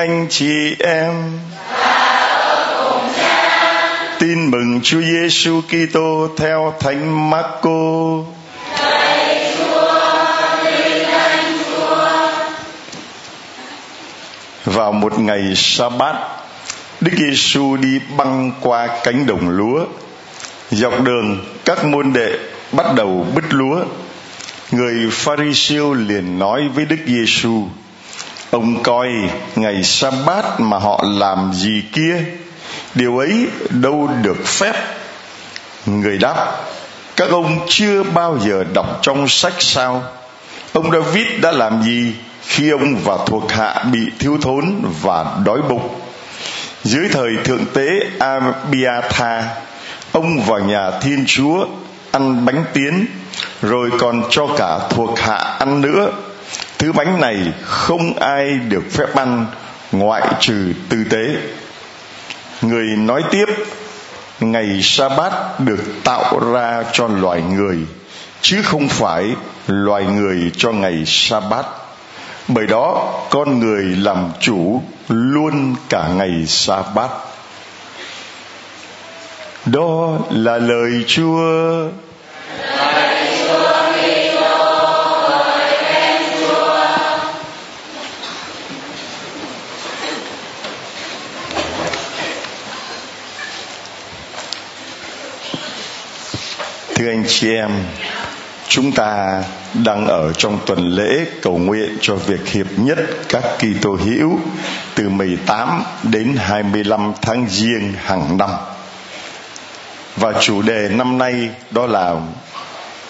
Anh chị em. Tin mừng Chúa Giêsu Kitô theo Thánh Marco. Vào một ngày sa-bát, Đức Giêsu đi băng qua cánh đồng lúa. Dọc đường, các môn đệ bắt đầu bứt lúa. Người Pharisêu liền nói với Đức Giêsu: Ông coi ngày sa-bát mà họ làm gì kia, điều ấy đâu được phép. Người đáp: Các ông chưa bao giờ đọc trong sách sao? Ông David đã làm gì khi ông và thuộc hạ bị thiếu thốn và đói bụng? Dưới thời thượng tế Abiatha, ông vào nhà Thiên Chúa ăn bánh tiến rồi còn cho cả thuộc hạ ăn nữa thứ bánh này không ai được phép ăn, ngoại trừ tư tế. Người nói tiếp, ngày sa bát được tạo ra cho loài người, chứ không phải loài người cho ngày sa bát bởi đó, con người làm chủ luôn cả ngày sa bát đó là lời chúa. Thưa anh chị em, chúng ta đang ở trong tuần lễ cầu nguyện cho việc hiệp nhất các Kitô hữu từ 18 đến 25 tháng Giêng hàng năm. Và chủ đề năm nay đó là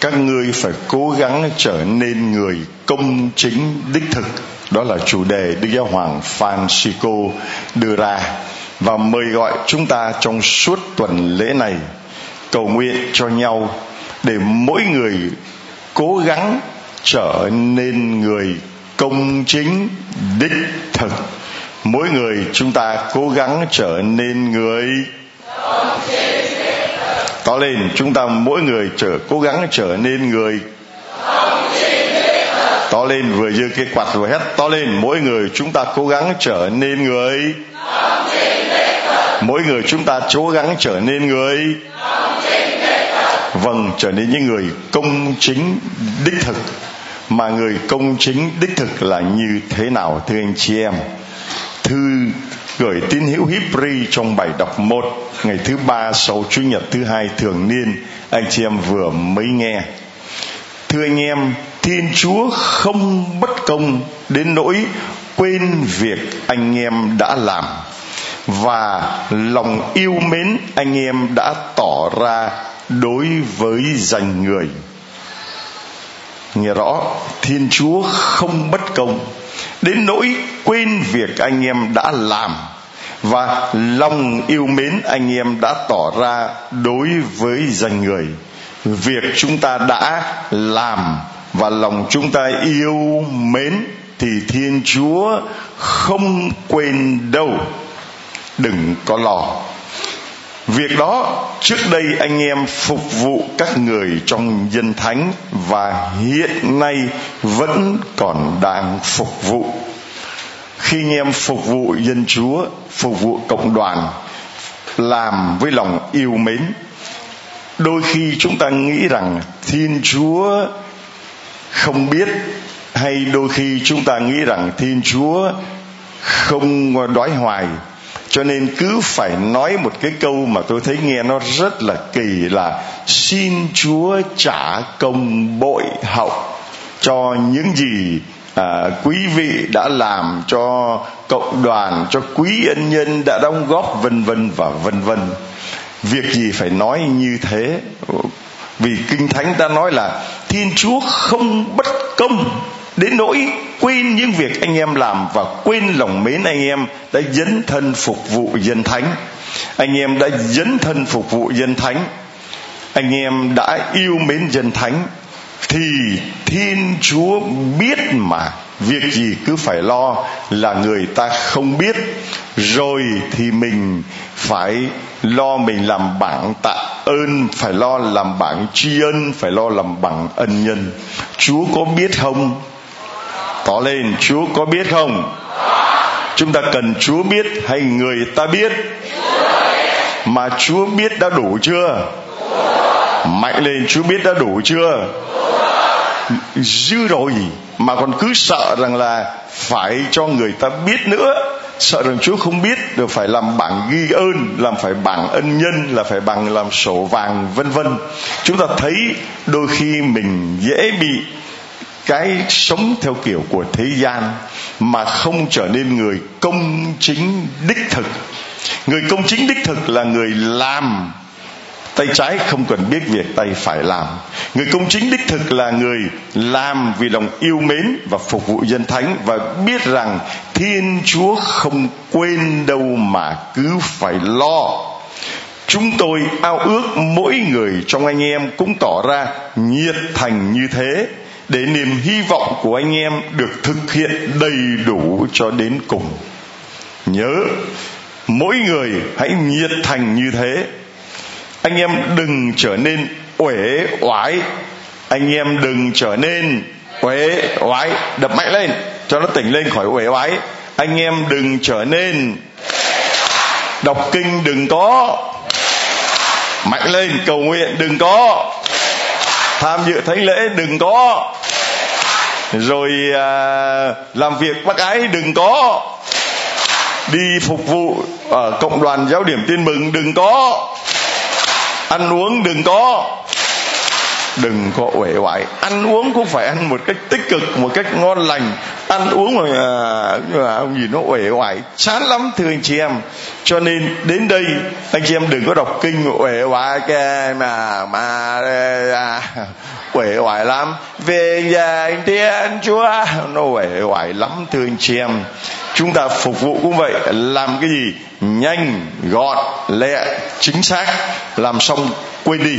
các ngươi phải cố gắng trở nên người công chính đích thực. Đó là chủ đề Đức Giáo Hoàng Francisco đưa ra và mời gọi chúng ta trong suốt tuần lễ này cầu nguyện cho nhau để mỗi người cố gắng trở nên người công chính, đích thực. Mỗi người chúng ta cố gắng trở nên người to lên, chúng ta mỗi người trở, cố gắng trở nên người to lên, vừa giơ cái quạt vừa hét to lên. Mỗi người chúng ta cố gắng trở nên người mỗi người chúng ta cố gắng trở nên người vâng trở nên những người công chính đích thực. Mà người công chính đích thực là như thế nào, thưa anh chị em? Thư gửi tín hữu Hebrew trong bài đọc một, ngày thứ ba sau chủ nhật thứ hai thường niên, anh chị em vừa mới nghe. Thưa anh em, thiên chúa không bất công đến nỗi quên việc anh em đã làm. Và lòng yêu mến anh em đã tỏ ra đối với dành người. Nghe rõ, thiên chúa không bất công. Đến nỗi quên việc anh em đã làm và lòng yêu mến anh em đã tỏ ra đối với dành người. Việc chúng ta đã làm và lòng chúng ta yêu mến thì thiên chúa không quên đâu. Đừng có lo việc đó, trước đây anh em phục vụ các người trong dân thánh và hiện nay vẫn còn đang phục vụ. Khi anh em phục vụ dân chúa, phục vụ cộng đoàn, làm với lòng yêu mến, đôi khi chúng ta nghĩ rằng thiên chúa không biết, hay đôi khi chúng ta nghĩ rằng thiên chúa không đói hoài cho nên cứ phải nói một cái câu mà tôi thấy nghe nó rất là kỳ là xin chúa trả công bội hậu cho những gì à, quý vị đã làm cho cộng đoàn cho quý ân nhân đã đóng góp vân vân và vân vân. Việc gì phải nói như thế? Vì kinh thánh ta nói là thiên chúa không bất công đến nỗi quên những việc anh em làm và quên lòng mến anh em đã dấn thân phục vụ dân thánh. Anh em đã dấn thân phục vụ dân thánh. Anh em đã yêu mến dân thánh thì thiên chúa biết mà. Việc gì cứ phải lo là người ta không biết. Rồi thì mình phải lo mình làm bảng tạ ơn, phải lo làm bảng tri ân, phải lo làm bảng ân nhân. Chúa có biết không? Tỏ lên chúa có biết không? Chúng ta cần chúa biết hay người ta biết? Mà chúa biết đã đủ chưa? Mạnh lên chúa biết đã đủ chưa? Dư rồi, mà còn cứ sợ rằng là phải cho người ta biết nữa. Sợ rằng Chúa không biết được phải làm bảng ghi ơn, làm phải bảng ân nhân, là phải bằng làm sổ vàng, vân vân. Chúng ta thấy đôi khi mình dễ bị cái sống theo kiểu của thế gian mà không trở nên người công chính đích thực. Người công chính đích thực là người làm. Tay trái không cần biết việc tay phải làm. Người công chính đích thực là người làm vì lòng yêu mến và phục vụ dân thánh và biết rằng thiên chúa không quên đâu mà cứ phải lo. Chúng tôi ao ước mỗi người trong anh em cũng tỏ ra nhiệt thành như thế để niềm hy vọng của anh em được thực hiện đầy đủ cho đến cùng. Nhớ, mỗi người hãy nhiệt thành như thế. Anh em đừng trở nên uể oải. Anh em đừng trở nên uể oải. Đập mạnh lên, cho nó tỉnh lên khỏi uể oải. Anh em đừng trở nên đọc kinh đừng có. Mạnh lên cầu nguyện đừng có. Tham dự thánh lễ đừng có rồi à, làm việc bác ái đừng có đi phục vụ ở cộng đoàn giáo điểm tin mừng đừng có ăn uống đừng có đừng có uể oải. Ăn uống cũng phải ăn một cách tích cực một cách ngon lành. Ăn uống mà, mà ông gì nó uể oải. Chán lắm thưa anh chị em. Cho nên đến đây anh chị em đừng có đọc kinh uể oải cái mà mà à, à, uể oải lắm. Về nhà thiên chúa nó uể oải lắm thưa anh chị em. Chúng ta phục vụ cũng vậy làm cái gì? Nhanh gọn lẹ chính xác. Làm xong quên đi,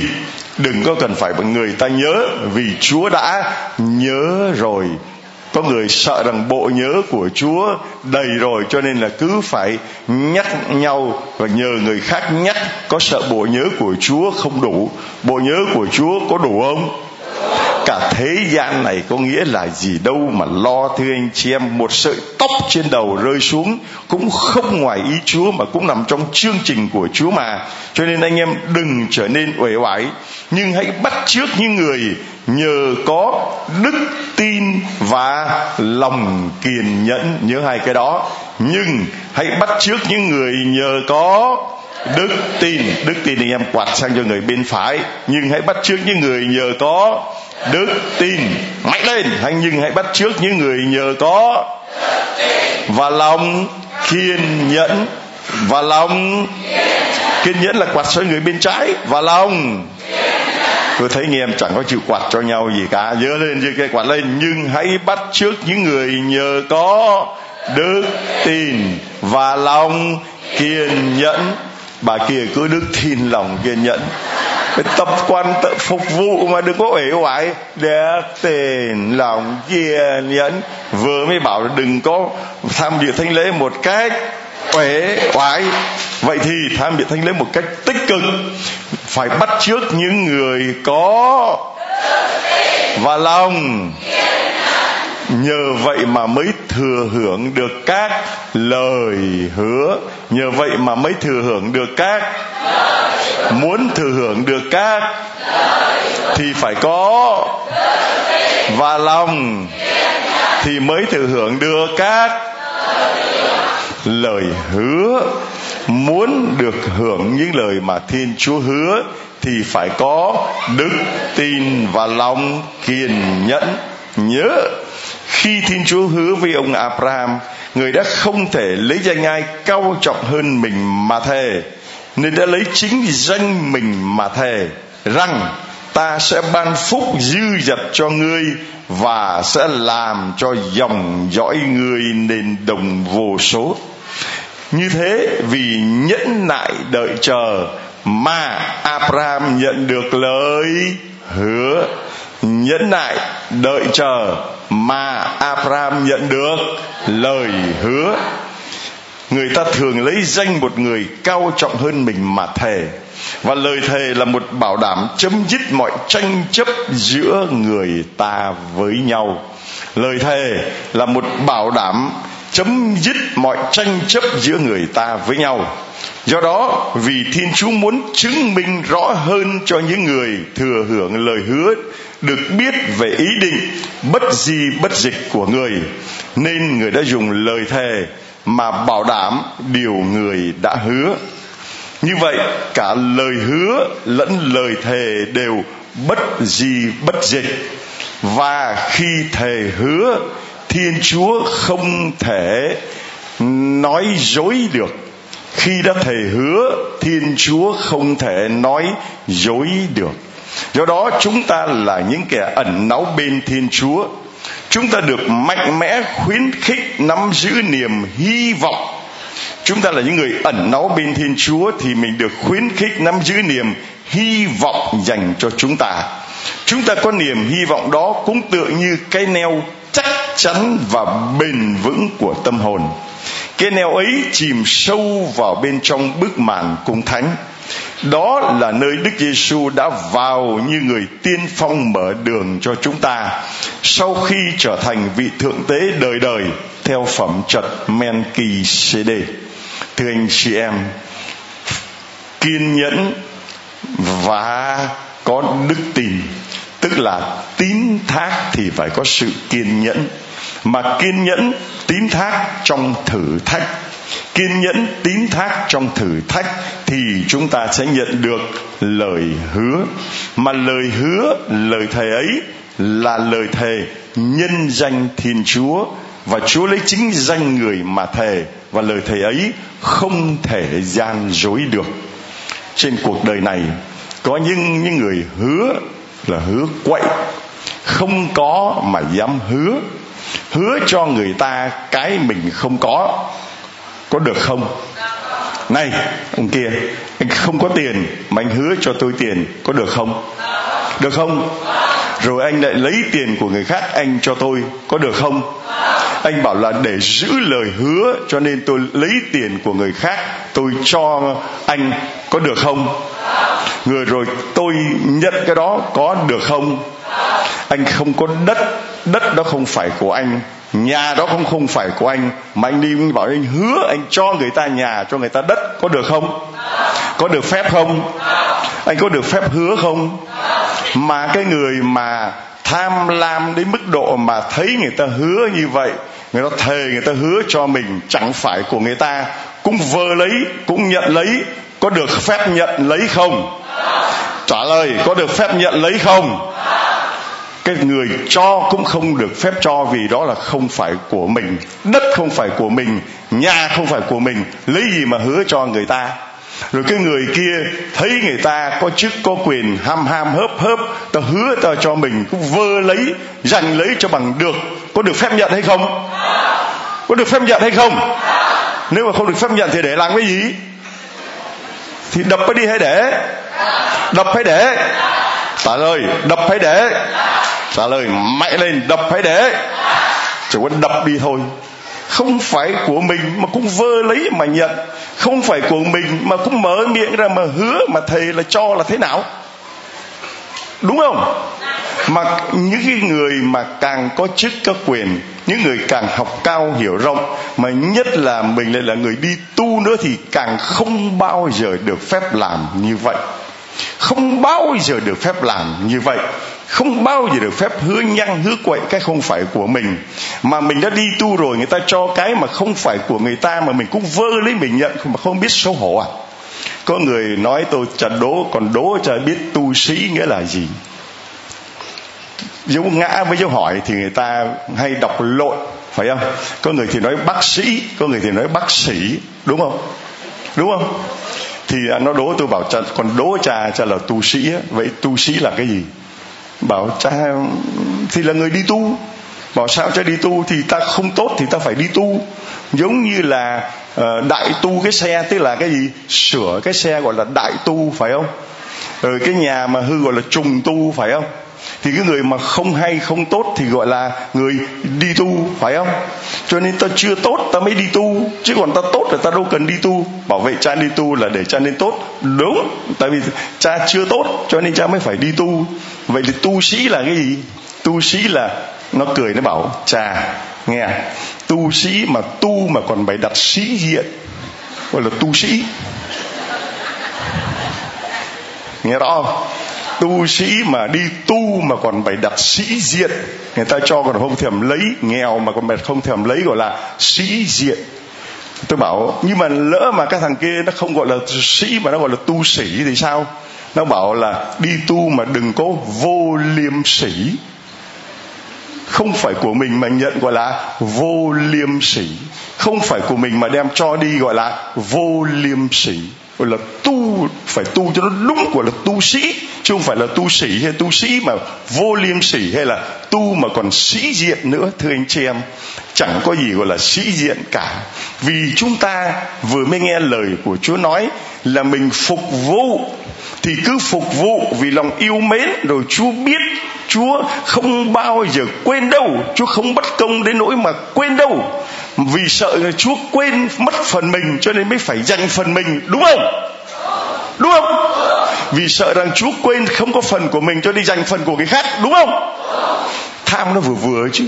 đừng có cần phải người ta nhớ, vì chúa đã nhớ rồi. Có người sợ rằng bộ nhớ của chúa đầy rồi, cho nên là cứ phải nhắc nhau và nhờ người khác nhắc có sợ bộ nhớ của chúa không đủ. Bộ nhớ của chúa có đủ không? Cả thế gian này có nghĩa là gì đâu mà lo thưa anh chị em, một sợi tóc trên đầu rơi xuống cũng không ngoài ý Chúa mà cũng nằm trong chương trình của Chúa mà. Cho nên anh em đừng trở nên uể oải, nhưng hãy bắt trước những người nhờ có đức tin và lòng kiên nhẫn. Nhớ hai cái đó. Nhưng hãy bắt trước những người nhờ có đức tin. Đức tin thì em quạt sang cho người bên phải, nhưng hãy bắt trước những người nhờ có đức tin mạnh lên hay nhưng hãy bắt trước những người nhờ có. Và lòng kiên nhẫn, và lòng kiên nhẫn là quạt cho người bên trái. Và lòng tôi thấy anh em chẳng có chịu quạt cho nhau gì cả. Dơ lên như cây quạt lên. Nhưng hãy bắt trước những người nhờ có. Đức tin và lòng kiên nhẫn bà kia cứ đức tin lòng kiên nhẫn. Cái tập quan tự phục vụ mà đừng có uể oải. Để tiền lòng kiên nhẫn. Vừa mới bảo đừng có tham dự thánh lễ một cách uể oải. Vậy thì tham dự thánh lễ một cách tích cực. Phải bắt trước những người có và lòng nhờ vậy mà mới thừa hưởng được các lời hứa. Nhờ vậy mà mới thừa hưởng được các muốn thừa hưởng được các thì phải có và lòng thì mới thừa hưởng được các lời hứa. Muốn được hưởng những lời mà thiên chúa hứa thì phải có đức tin và lòng kiên nhẫn. Nhớ khi thiên chúa hứa với ông abraham, người đã không thể lấy danh ai cao trọng hơn mình mà thề, nên đã lấy chính danh mình mà thề rằng ta sẽ ban phúc dư dật cho ngươi và sẽ làm cho dòng dõi ngươi nên đồng vô số. Như thế, vì nhẫn nại đợi chờ mà Abraham nhận được lời hứa nhẫn nại, đợi chờ mà Abraham nhận được lời hứa. Người ta thường lấy danh một người cao trọng hơn mình mà thề. Và lời thề là một bảo đảm chấm dứt mọi tranh chấp giữa người ta với nhau. Lời thề là một bảo đảm chấm dứt mọi tranh chấp giữa người ta với nhau do đó, vì thiên chúa muốn chứng minh rõ hơn cho những người thừa hưởng lời hứa được biết về ý định bất di, bất dịch của người, nên người đã dùng lời thề mà bảo đảm điều người đã hứa. Như vậy, cả lời hứa lẫn lời thề đều bất di, bất dịch. Và khi thề hứa, thiên chúa không thể nói dối được khi đã thề hứa, thiên chúa không thể nói dối được. Do đó, chúng ta là những kẻ ẩn náu bên thiên chúa. Chúng ta được mạnh mẽ khuyến khích, nắm giữ niềm hy vọng. Chúng ta là những người ẩn náu bên thiên chúa thì mình được khuyến khích, nắm giữ niềm hy vọng dành cho chúng ta. Chúng ta có niềm hy vọng đó cũng tựa như cái neo chắc chắn và bền vững của tâm hồn cái neo ấy chìm sâu vào bên trong bức màn cung thánh, đó là nơi Đức Giêsu đã vào như người tiên phong mở đường cho chúng ta sau khi trở thành vị thượng tế đời đời theo phẩm trật men kỳ cd thưa anh chị em, kiên nhẫn và có đức tin, tức là tín thác thì phải có sự kiên nhẫn mà kiên nhẫn tín thác trong thử thách. Kiên nhẫn tín thác trong thử thách thì chúng ta sẽ nhận được lời hứa. Mà lời hứa, lời thề ấy là lời thề nhân danh thiên chúa. Và chúa lấy chính danh người mà thề. Và lời thề ấy không thể gian dối được. Trên cuộc đời này, có những những người hứa là hứa quậy. Không có mà dám hứa hứa cho người ta cái mình không có. Có được không? Này, ông kia, anh không có tiền mà anh hứa cho tôi tiền, có được không? Được không? Rồi anh lại lấy tiền của người khác, anh cho tôi, có được không? Anh bảo là để giữ lời hứa cho nên tôi lấy tiền của người khác, tôi cho anh, có được không? Người rồi tôi nhận cái đó, có được không? Anh không có đất đất đó không phải của anh, nhà đó không không phải của anh, mà anh đi bảo anh hứa anh cho người ta nhà, cho người ta đất, có được không? Có được phép không? Anh có được phép hứa không? Mà cái người mà tham lam đến mức độ mà thấy người ta hứa như vậy, người ta thề người ta hứa cho mình chẳng phải của người ta, cũng vơ lấy, cũng nhận lấy, có được phép nhận lấy không? Trả lời, có được phép nhận lấy không? Cái người cho cũng không được phép cho vì đó là không phải của mình. Đất không phải của mình, nhà không phải của mình. Lấy gì mà hứa cho người ta? Rồi cái người kia thấy người ta có chức, có quyền, ham ham, hớp hớp, ta hứa ta cho mình cũng vơ lấy, giành lấy cho bằng được. Có được phép nhận hay không? Có được phép nhận hay không? Nếu mà không được phép nhận thì để làm cái gì? Thì đập phải đi hay để? Đập hay để? Trả lời đập hay để. Trả lời mạnh lên, đập hay để. Chỉ có đập đi thôi. Không phải của mình mà cũng vơ lấy mà nhận. Không phải của mình mà cũng mở miệng ra mà hứa mà thầy là cho là thế nào. Đúng không? Mà những cái người mà càng có chức, có quyền, những người càng học cao, hiểu rộng, mà nhất là mình lại là người đi tu nữa thì càng không bao giờ được phép làm như vậy không bao giờ được phép làm như vậy. Không bao giờ được phép hứa nhăn hứa quậy cái không phải của mình. Mà mình đã đi tu rồi, người ta cho cái mà không phải của người ta, mà mình cũng vơ lấy mình nhận, mà không biết xấu hổ à. Có người nói tôi chả đố, còn đố chả biết tu sĩ nghĩa là gì. Dấu ngã với dấu hỏi thì người ta hay đọc lộn, phải không? Có người thì nói bác sĩ, có người thì nói bác sĩ, đúng không? Đúng không? Thì nó đố tôi bảo cha còn đố cha cha là tu sĩ vậy tu sĩ là cái gì? Bảo cha thì là người đi tu. Bảo sao cha đi tu? Thì ta không tốt thì ta phải đi tu. Giống như là uh, đại tu cái xe tức là cái gì? Sửa cái xe gọi là đại tu phải không? Rồi cái nhà mà hư gọi là trùng tu phải không? Thì cái người mà không hay, không tốt thì gọi là người đi tu, phải không? Cho nên ta chưa tốt, ta mới đi tu. Chứ còn ta tốt là ta đâu cần đi tu. Bảo vệ cha đi tu là để cha nên tốt. Đúng, tại vì cha chưa tốt, cho nên cha mới phải đi tu. Vậy thì tu sĩ là cái gì? Tu sĩ là, nó cười, nó bảo cha nghe à, tu sĩ mà tu mà còn phải đặt sĩ diện, gọi là tu sĩ. Nghe rõ không? Tu sĩ mà đi tu mà còn phải đặt sĩ diện. Người ta cho còn không thèm lấy, nghèo mà còn không thèm lấy gọi là sĩ diện. Tôi bảo, nhưng mà lỡ mà các thằng kia nó không gọi là sĩ mà nó gọi là tu sĩ thì sao? Nó bảo là, đi tu mà đừng có vô liêm sĩ. Không phải của mình mà nhận gọi là vô liêm sĩ. Không phải của mình mà đem cho đi gọi là vô liêm sĩ gọi là tu, phải tu cho nó đúng, gọi là tu sĩ. Chứ không phải là tu sĩ hay tu sĩ mà vô liêm sĩ hay là tu mà còn sĩ diện nữa, thưa anh chị em. Chẳng có gì gọi là sĩ diện cả. Vì chúng ta vừa mới nghe lời của chúa nói là mình phục vụ. Thì cứ phục vụ vì lòng yêu mến, rồi chúa biết chúa không bao giờ quên đâu. Chúa không bất công đến nỗi mà quên đâu vì sợ là chúa quên mất phần mình, cho nên mới phải dành phần mình, đúng không? Đúng không? Vì sợ rằng chúa quên không có phần của mình, cho đi dành phần của người khác, đúng không? Tham nó vừa vừa chứ.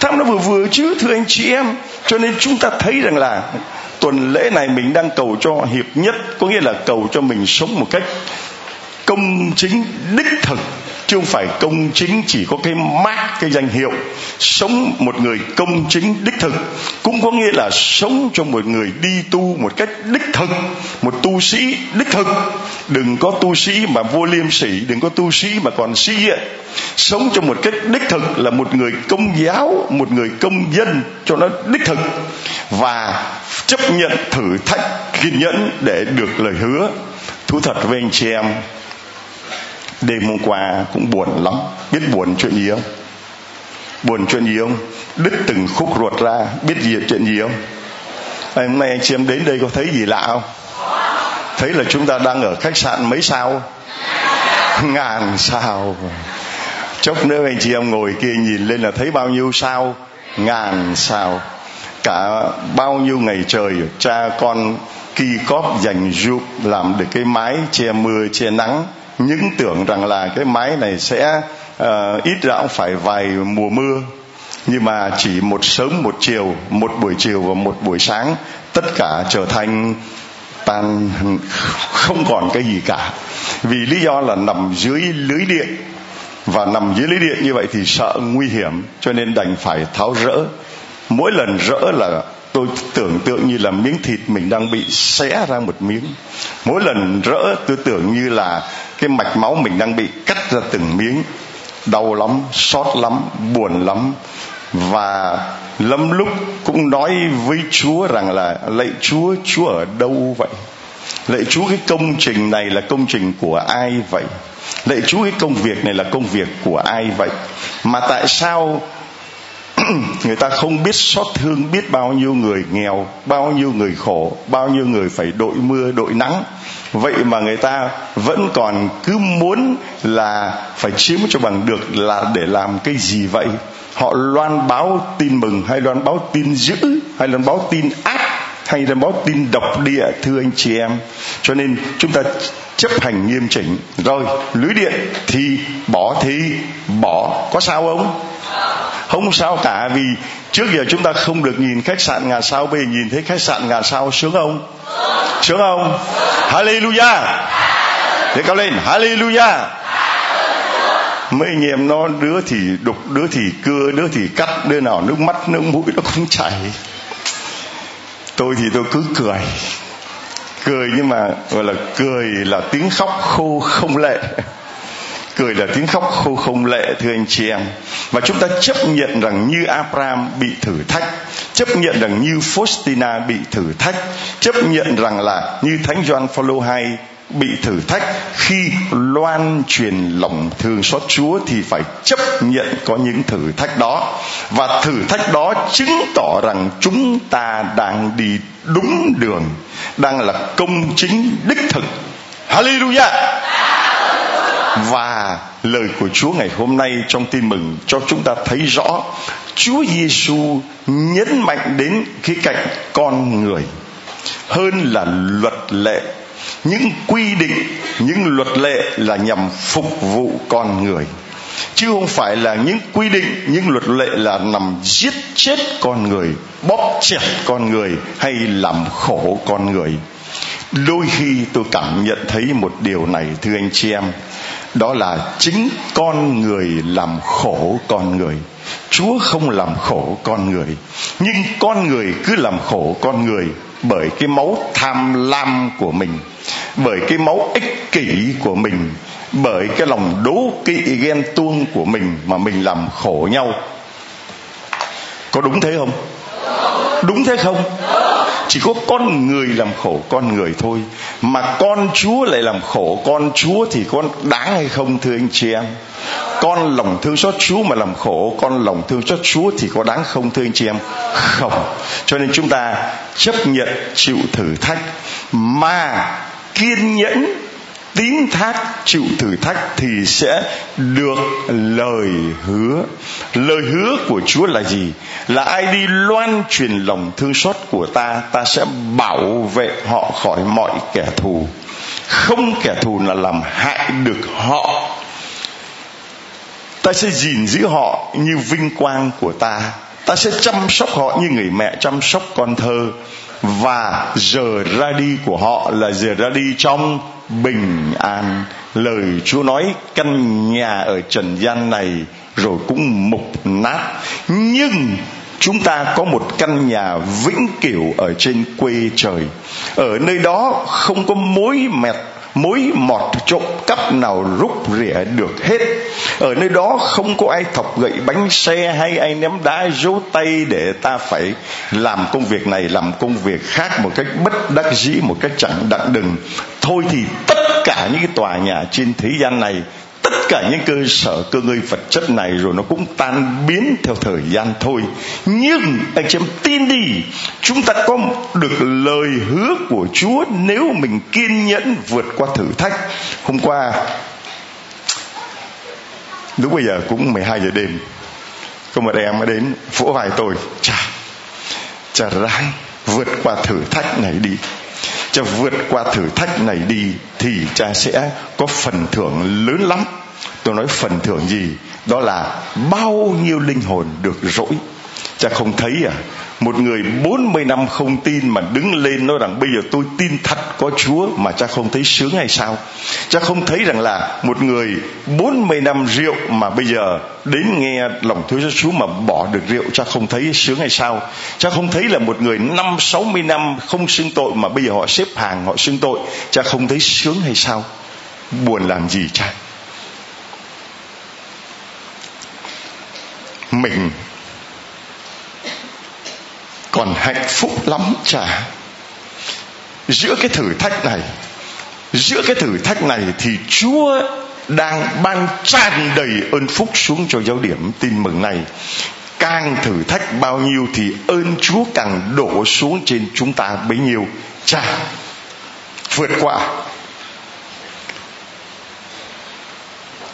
Tham nó vừa vừa chứ, thưa anh chị em. Cho nên chúng ta thấy rằng là tuần lễ này mình đang cầu cho hiệp nhất, có nghĩa là cầu cho mình sống một cách công chính, đích thực chứ không phải công chính chỉ có cái mát cái danh hiệu. Sống một người công chính đích thực. Cũng có nghĩa là sống cho một người đi tu một cách đích thực. Một tu sĩ đích thực. Đừng có tu sĩ mà vô liêm sỉ, đừng có tu sĩ mà còn sĩ diện sống cho một cách đích thực là một người công giáo, một người công dân cho nó đích thực. Và chấp nhận thử thách, kiên nhẫn để được lời hứa. Thú thật với anh chị em đêm hôm qua cũng buồn lắm. Biết buồn chuyện gì không? Buồn chuyện gì không? Đứt từng khúc ruột ra. Biết gì chuyện gì không? Ngày hôm nay anh chị em đến đây có thấy gì lạ không? Thấy là chúng ta đang ở khách sạn mấy sao? Ngàn sao. Chốc nữa anh chị em ngồi kia nhìn lên là thấy bao nhiêu sao? Ngàn sao. Cả bao nhiêu ngày trời, cha con kỳ cóp dành giúp làm được cái mái che mưa che nắng những tưởng rằng là cái máy này sẽ uh, ít ra cũng phải vài mùa mưa. Nhưng mà chỉ một sớm một chiều một buổi chiều và một buổi sáng tất cả trở thành tan không còn cái gì cả. Vì lý do là nằm dưới lưới điện. Và nằm dưới lưới điện như vậy thì sợ nguy hiểm cho nên đành phải tháo rỡ. Mỗi lần rỡ là tôi tưởng tượng như là miếng thịt mình đang bị xé ra một miếng. Mỗi lần rỡ tôi tưởng như là cái mạch máu mình đang bị cắt ra từng miếng, đau lắm xót lắm, buồn lắm. Và lâm lúc cũng nói với chúa rằng là, lạy chúa chúa ở đâu vậy? Lạy chúa, cái công trình này là công trình của ai vậy? Lạy chúa, cái công việc này là công việc của ai vậy? Mà tại sao người ta không biết xót thương biết bao nhiêu người nghèo, bao nhiêu người khổ, bao nhiêu người phải đội mưa, đội nắng? Vậy mà người ta vẫn còn cứ muốn là phải chiếm cho bằng được là để làm cái gì vậy? Họ loan báo tin mừng hay loan báo tin dữ hay loan báo tin ác hay loan báo tin độc địa, thưa anh chị em? Cho nên chúng ta chấp hành nghiêm chỉnh. Rồi, lưới điện thì bỏ thì bỏ. Có sao không? Không sao cả, vì trước giờ chúng ta không được nhìn khách sạn ngàn sao, bây giờ nhìn thấy khách sạn ngàn sao sướng không? Sướng không? Hallelujah. Để cao lên, hallelujah. Mấy anh em nó đứa thì đục, đứa thì cưa, đứa thì cắt, đứa nào nước mắt, nước mũi nó cũng chảy. Tôi thì tôi cứ cười. Cười nhưng mà gọi là cười là tiếng khóc khô không lệ cười là tiếng khóc khô không lệ, thưa anh chị em. Và chúng ta chấp nhận rằng như Abraham bị thử thách, chấp nhận rằng như Faustina bị thử thách, chấp nhận rằng là như Thánh Gioan Phaolô hay bị thử thách, khi loan truyền lòng thương xót Chúa thì phải chấp nhận có những thử thách đó. Và thử thách đó chứng tỏ rằng chúng ta đang đi đúng đường, đang là công chính đích thực. Hallelujah! Và lời của Chúa ngày hôm nay trong tin mừng cho chúng ta thấy rõ, Chúa Giêsu nhấn mạnh đến khía cạnh con người hơn là luật lệ. Những quy định, những luật lệ là nhằm phục vụ con người, chứ không phải là những quy định, những luật lệ là nằm giết chết con người, bóp chặt con người hay làm khổ con người. Đôi khi tôi cảm nhận thấy một điều này, thưa anh chị em đó là chính con người làm khổ con người. Chúa không làm khổ con người. Nhưng con người cứ làm khổ con người bởi cái máu tham lam của mình, bởi cái máu ích kỷ của mình, bởi cái lòng đố kỵ ghen tuông của mình mà mình làm khổ nhau. Có đúng thế không? Đúng thế không? Chỉ có con người làm khổ, con người thôi. Mà con chúa lại làm khổ, con chúa thì con đáng hay không, thưa anh chị em? Con lòng thương xót chúa mà làm khổ, con lòng thương xót chúa thì có đáng không, thưa anh chị em? Không. Cho nên chúng ta chấp nhận chịu thử thách, mà kiên nhẫn tín thác, chịu thử thách thì sẽ được lời hứa. Lời hứa của chúa là gì? Là ai đi loan truyền lòng thương xót của ta ta sẽ bảo vệ họ khỏi mọi kẻ thù. Không kẻ thù là làm hại được họ. Ta sẽ gìn giữ họ như vinh quang của ta. Ta sẽ chăm sóc họ như người mẹ chăm sóc con thơ. Và giờ ra đi của họ là giờ ra đi trong bình an. Lời chúa nói, căn nhà ở trần gian này rồi cũng mục nát. Nhưng chúng ta có một căn nhà vĩnh cửu ở trên quê trời. Ở nơi đó không có mối mẹt mối mọt trộm cắp nào rút rỉa được hết. Ở nơi đó không có ai thọc gậy bánh xe hay ai ném đá dấu tay để ta phải làm công việc này, làm công việc khác một cách bất đắc dĩ, một cách chẳng đặng đừng. Thôi thì tất cả những cái tòa nhà trên thế gian này tất cả những cơ sở, cơ ngơi vật chất này rồi nó cũng tan biến theo thời gian thôi. Nhưng, anh chị em tin đi, chúng ta có được lời hứa của chúa nếu mình kiên nhẫn vượt qua thử thách. Hôm qua, lúc bây giờ cũng 12 giờ đêm, có một em mới đến, vỗ vai tôi chà chà ráng vượt qua thử thách này đi cha vượt qua thử thách này đi thì cha sẽ có phần thưởng lớn lắm. Tôi nói phần thưởng gì? Đó là bao nhiêu linh hồn được rỗi. Cha không thấy à một người 40 năm không tin mà đứng lên nói rằng bây giờ tôi tin thật có Chúa mà cha không thấy sướng hay sao? Cha không thấy rằng là một người 40 năm rượu mà bây giờ đến nghe lòng thiếu cho Chúa mà bỏ được rượu cha không thấy sướng hay sao? Cha không thấy là một người năm 60 năm không xưng tội mà bây giờ họ xếp hàng họ xưng tội, cha không thấy sướng hay sao? Buồn làm gì cha? Mình còn hạnh phúc lắm chả. Giữa cái thử thách này, giữa cái thử thách này thì chúa đang ban tràn đầy ơn phúc xuống cho giáo điểm tin mừng này. Càng thử thách bao nhiêu thì ơn chúa càng đổ xuống trên chúng ta bấy nhiêu. Chả vượt qua.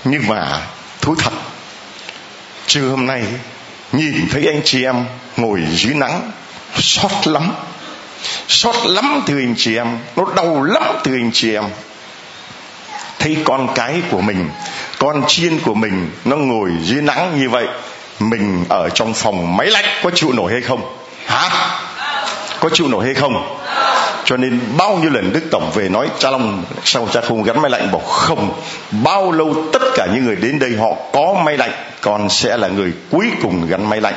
Nhưng mà, thú thật, trưa hôm nay, nhìn thấy anh chị em ngồi dưới nắng xót lắm. Xót lắm thưa anh chị em. Nó đau lắm thưa anh chị em. Thấy con cái của mình, con chiên của mình nó ngồi dưới nắng như vậy, mình ở trong phòng máy lạnh có chịu nổi hay không? Hả? Có chịu nổi hay không? Cho nên bao nhiêu lần đức tổng về nói, cha long, sao cha không gắn máy lạnh? Bảo, không. Bao lâu tất cả những người đến đây họ có máy lạnh, con sẽ là người cuối cùng gắn máy lạnh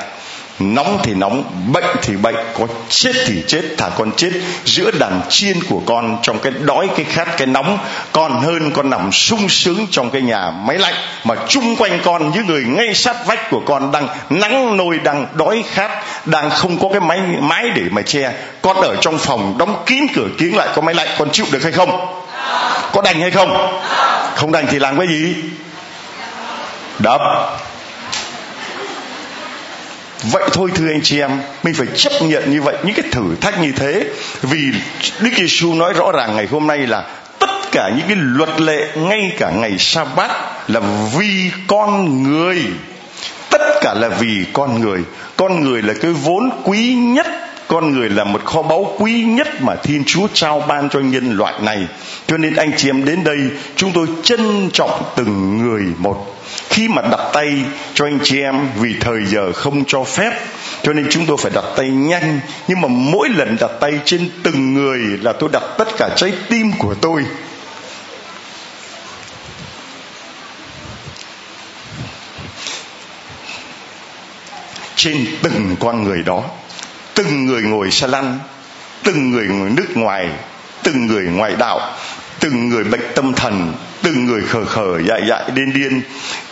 nóng thì nóng, bệnh thì bệnh, có chết thì chết, thả con chết. Giữa đàn chiên của con trong cái đói, cái khát, cái nóng còn hơn con nằm sung sướng trong cái nhà máy lạnh, mà chung quanh con những người ngay sát vách của con đang nắng nôi, đang đói khát, đang không có cái máy máy để mà che. Con ở trong phòng đóng kín cửa kín lại có máy lạnh, con chịu được hay không? Có đành hay không? Không đành thì làm cái gì? Đập vậy thôi thưa anh chị em, mình phải chấp nhận như vậy, những cái thử thách như thế. Vì đức giêsu nói rõ ràng ngày hôm nay là tất cả những cái luật lệ, ngay cả ngày sa bát là vì con người. Tất cả là vì con người. Con người là cái vốn quý nhất, con người là một kho báu quý nhất mà thiên chúa trao ban cho nhân loại này. Cho nên anh chị em đến đây, chúng tôi trân trọng từng người một khi mà đặt tay cho anh chị em, vì thời giờ không cho phép, cho nên chúng tôi phải đặt tay nhanh. Nhưng mà mỗi lần đặt tay trên từng người là tôi đặt tất cả trái tim của tôi. Trên từng con người đó, từng người ngồi xe lăn, từng người ngồi nước ngoài, từng người ngoại đạo, từng người bệnh tâm thần từng người khờ khờ, dại dại, điên điên.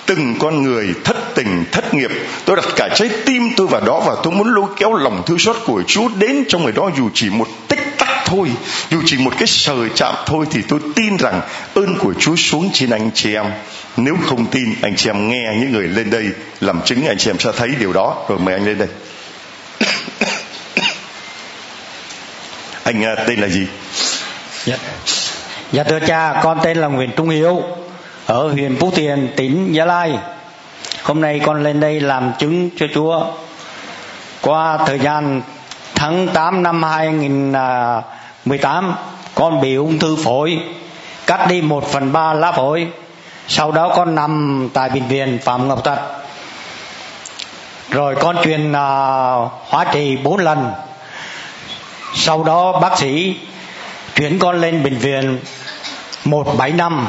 Từng con người thất tình, thất nghiệp. Tôi đặt cả trái tim tôi vào đó và tôi muốn lôi kéo lòng thương xót của chúa đến cho người đó. Dù chỉ một tích tắc thôi, dù chỉ một cái sờ chạm thôi, thì tôi tin rằng ơn của chúa xuống trên anh chị em. Nếu không tin, anh chị em nghe những người lên đây làm chứng, anh chị em sẽ thấy điều đó. Rồi mời anh lên đây. Anh à, tên là gì? Yeah dạ thưa cha con tên là Nguyễn Trung Hiếu ở huyện Phú Thiền tỉnh Gia Lai. Hôm nay con lên đây làm chứng cho Chúa. Qua thời gian tháng 8 năm 2018 à, con bị ung thư phổi cắt đi một phần ba lá phổi. Sau đó con nằm tại bệnh viện Phạm Ngọc Thạch. Rồi con truyền uh, hóa trị bốn lần. Sau đó bác sĩ chuyển con lên bệnh viện 175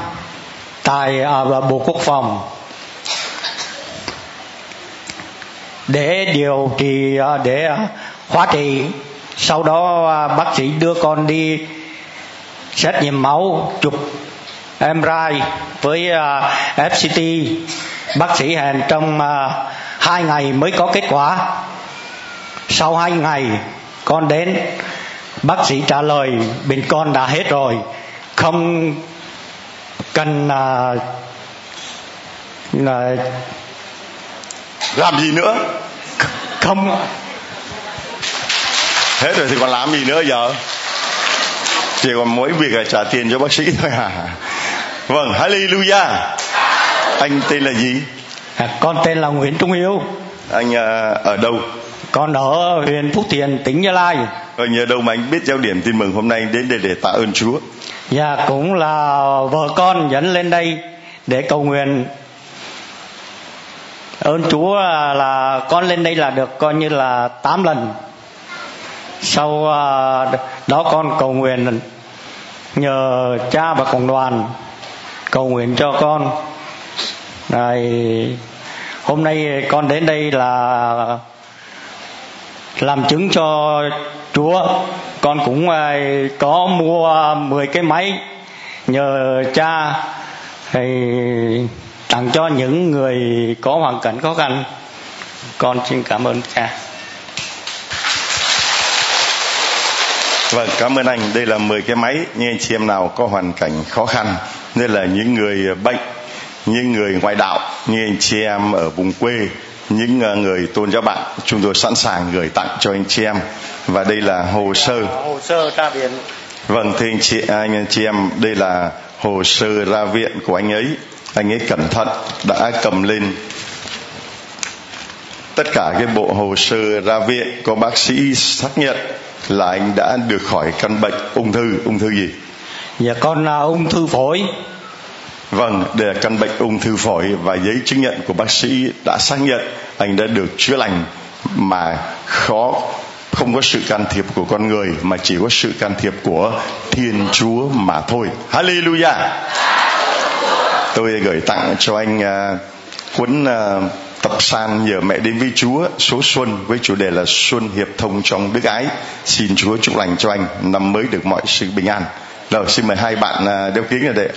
tại à, bộ quốc phòng. Để điều trị à, để hóa trị sau đó à, bác sĩ đưa con đi xét nghiệm máu chụp MRI với à, FCT bác sĩ hẹn trong hai ngày mới có kết quả. Sau hai ngày con đến bác sĩ trả lời bệnh con đã hết rồi không cần là là làm gì nữa? không. Hết rồi thì còn làm gì nữa giờ? Chỉ còn mỗi việc là trả tiền cho bác sĩ thôi à. Vâng hallelujah. Anh tên là gì? À, con tên là Nguyễn Trung Hiếu. Anh à, ở đâu? Con ở huyện Phúc Thiền tỉnh Gia Lai. Rồi nhờ đâu mà anh biết giáo điểm tin mừng hôm nay đến đây để tạ ơn Chúa và cũng là vợ con dẫn lên đây để cầu nguyện. Ơn Chúa là con lên đây là được coi như là 8 lần. Sau à, đó con cầu nguyện nhờ cha và cộng đoàn cầu nguyện cho con. Rồi, hôm nay con đến đây là làm chứng cho Chúa con cũng ờ, có mua ờ, 10 cái máy nhờ cha thì tặng cho những người có hoàn cảnh khó khăn con xin cảm ơn cha Vâng, cảm ơn anh. Đây là 10 cái máy. Như anh chị em nào có hoàn cảnh khó khăn, nên là những người bệnh, những người ngoại đạo, như anh chị em ở vùng quê, những ờ, người tôn giáo bạn. Chúng tôi sẵn sàng gửi tặng cho anh chị em. Và đây là hồ sơ. Hồ sơ ra viện. Vâng thưa anh chị anh chị em đây là hồ sơ ra viện của anh ấy. Anh ấy cẩn thận đã cầm lên tất cả cái bộ hồ sơ ra viện. Có bác sĩ xác nhận là anh đã được khỏi căn bệnh ung thư. Ung thư gì? Dạ con là ung thư phổi Vâng, đây là căn bệnh ung thư phổi và giấy chứng nhận của bác sĩ đã xác nhận anh đã được chữa lành mà khó không có sự can thiệp của con người mà chỉ có sự can thiệp của Thiên Chúa mà thôi. Hallelujah. Tôi gửi tặng cho anh uh, cuốn uh, tập san nhờ mẹ đến với Chúa số xuân với chủ đề là xuân hiệp thông trong đức ái. Xin Chúa chúc lành cho anh năm mới được mọi sự bình an. Rồi xin mời hai bạn uh, đeo kính ở đây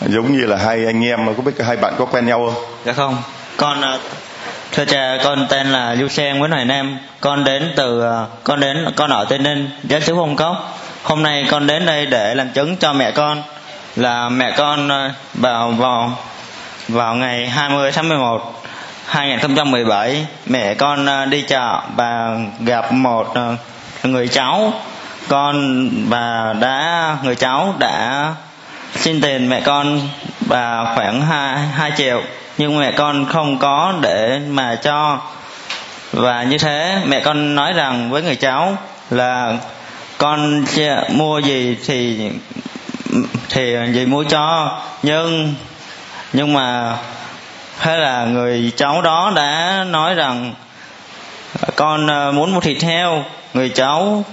giống như là hai anh em, có biết hai bạn có quen nhau không? Dạ không. Con ờ, thưa cha, con tên là lưu sen nguyễn hoài nam con đến từ ờ, con đến, con ở tây ninh giáo xứ hồng cốc hôm nay con đến đây để làm chứng cho mẹ con, là mẹ con ờ, vào vào vào ngày 20 tháng 11 2017 mẹ con đi chợ và gặp một người cháu. Con và đã người cháu đã xin tiền mẹ con và khoảng hai hai triệu, nhưng mẹ con không có để mà cho. Và như thế, mẹ con nói rằng với người cháu là con mua gì thì thì gì mua cho. Nhưng nhưng mà thế là người cháu đó đã nói rằng con ờ, muốn mua thịt heo. Người cháu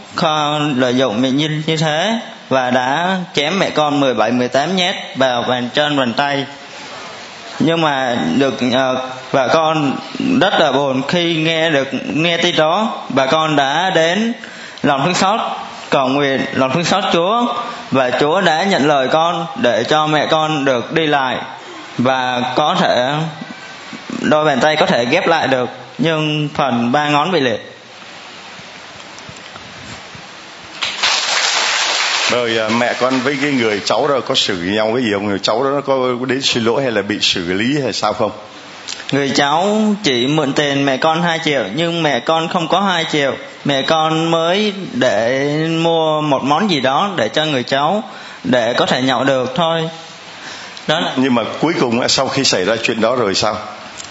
lợi dụng mẹ như như thế và đã chém mẹ con 17 18 nhát vào bàn chân bàn tay. Nhưng mà được uh, bà con rất là buồn khi nghe được nghe tin đó. Bà con đã đến lòng thương xót cầu nguyện lòng thương xót Chúa và Chúa đã nhận lời con để cho mẹ con được đi lại và có thể đôi bàn tay có thể ghép lại được nhưng phần ba ngón bị liệt. Rồi à, mẹ con với cái người cháu đó có xử nhau cái gì không? Người cháu đó nó có đến xin lỗi hay là bị xử lý hay sao không? Người cháu chỉ mượn tiền mẹ con 2 triệu nhưng mẹ con không có 2 triệu. Mẹ con mới để mua một món gì đó để cho người cháu để có thể nhậu được thôi. Đó là... nhưng mà cuối cùng sau khi xảy ra chuyện đó rồi sao?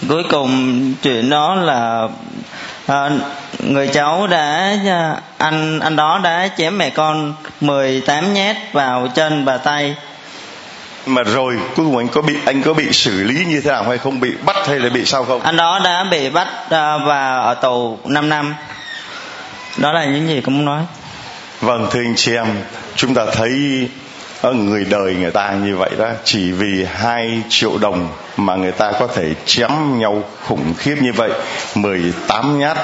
Cuối cùng chuyện đó là à, người cháu đã à, anh anh đó đã chém mẹ con 18 nhát vào chân và tay. Mà rồi cuối cùng anh có bị anh có bị xử lý như thế nào hay không? Bị bắt hay là bị sao không? Anh đó đã bị bắt à, và ở tù 5 năm. Đó là những gì cũng nói. Vâng thưa anh chị em chúng ta thấy người đời người ta như vậy đó chỉ vì hai triệu đồng mà người ta có thể chém nhau khủng khiếp như vậy. 18 nhát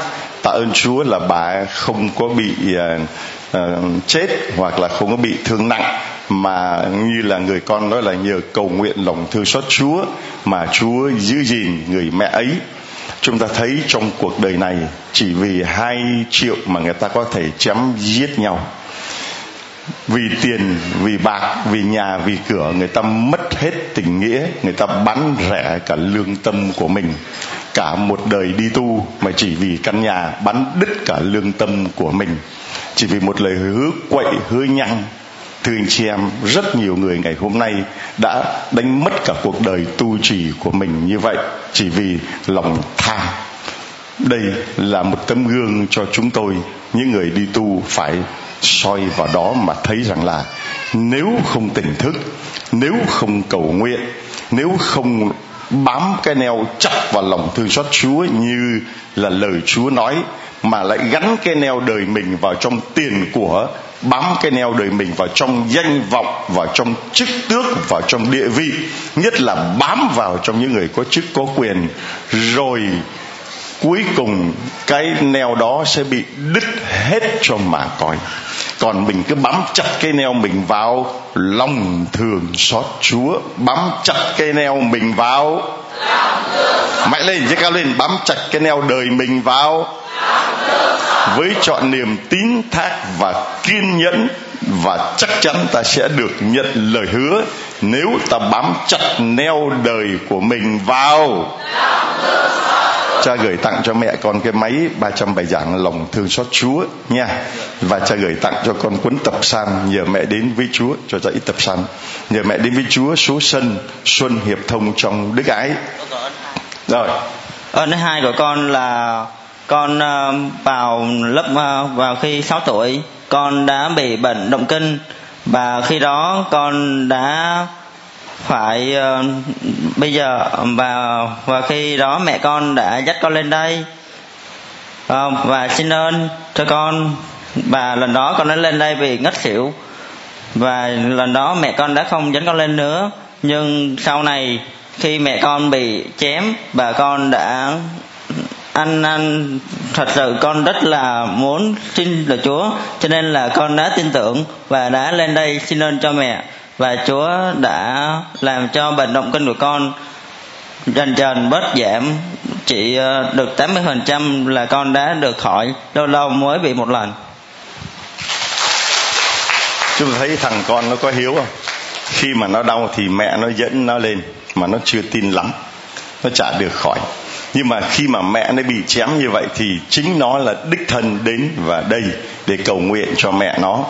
tạ ơn Chúa là bà không có bị uh, uh, chết hoặc là không có bị thương nặng mà như là người con nói là nhờ cầu nguyện lòng thương xót Chúa mà Chúa giữ gìn người mẹ ấy. Chúng ta thấy trong cuộc đời này chỉ vì hai triệu mà người ta có thể chém giết nhau vì tiền, vì bạc, vì nhà, vì cửa, người ta mất hết tình nghĩa, người ta bán rẻ cả lương tâm của mình, cả một đời đi tu, mà chỉ vì căn nhà bán đứt cả lương tâm của mình. Chỉ vì một lời hứa quậy, hứa nhăng thưa anh chị em, rất nhiều người ngày hôm nay đã đánh mất cả cuộc đời tu trì của mình như vậy, chỉ vì lòng tham đây là một tấm gương cho chúng tôi. Những người đi tu phải soi vào đó mà thấy rằng là nếu không tỉnh thức, nếu không cầu nguyện, nếu không bám cái neo chặt vào lòng thương xót Chúa như là lời Chúa nói, mà lại gắn cái neo đời mình vào trong tiền của, bám cái neo đời mình vào trong danh vọng, vào trong chức tước, vào trong địa vị, nhất là bám vào trong những người có chức, có quyền, rồi cuối cùng cái neo đó sẽ bị đứt hết cho mà coi còn mình cứ bám chặt cây neo mình vào lòng thường xót chúa. Bám chặt cây neo mình vào mạnh lên chứ cao lên, bám chặt cái neo đời mình vào với chọn niềm tín thác và kiên nhẫn và chắc chắn ta sẽ được nhận lời hứa nếu ta bám chặt neo đời của mình vào cha gửi tặng cho mẹ con cái máy 300 bài giảng lòng thương xót Chúa nha. Và cha gửi tặng cho con cuốn tập san nhờ mẹ đến với Chúa, cho cha ít tập san nhờ mẹ đến với Chúa, số sân, xuân hiệp thông trong đức ái. Rồi. Ờ, Ơn hai của con là con ờ, vào lớp ờ, vào khi 6 tuổi, con đã bị bệnh động kinh. Và khi đó con đã phải bây giờ, và và khi đó mẹ con đã dắt con lên đây. À, và xin ơn cho con. Và lần đó con đã lên đây vì ngất xỉu. Và lần đó mẹ con đã không dẫn con lên nữa. Nhưng sau này, khi mẹ con bị chém, bà con đã anh anh thật sự con rất là muốn xin lời Chúa. Cho nên là con đã tin tưởng và đã lên đây xin ơn cho mẹ và Chúa đã làm cho bệnh động kinh của con dần dần bớt giảm. Chỉ ờ, được 80% là con đã được khỏi, lâu lâu mới bị một lần. Chúng thấy thằng con nó có hiếu không? Khi mà nó đau thì mẹ nó dẫn nó lên, mà nó chưa tin lắm. Nó chả được khỏi. Nhưng mà khi mà mẹ nó bị chém như vậy thì chính nó là đích thân đến và đây để cầu nguyện cho mẹ nó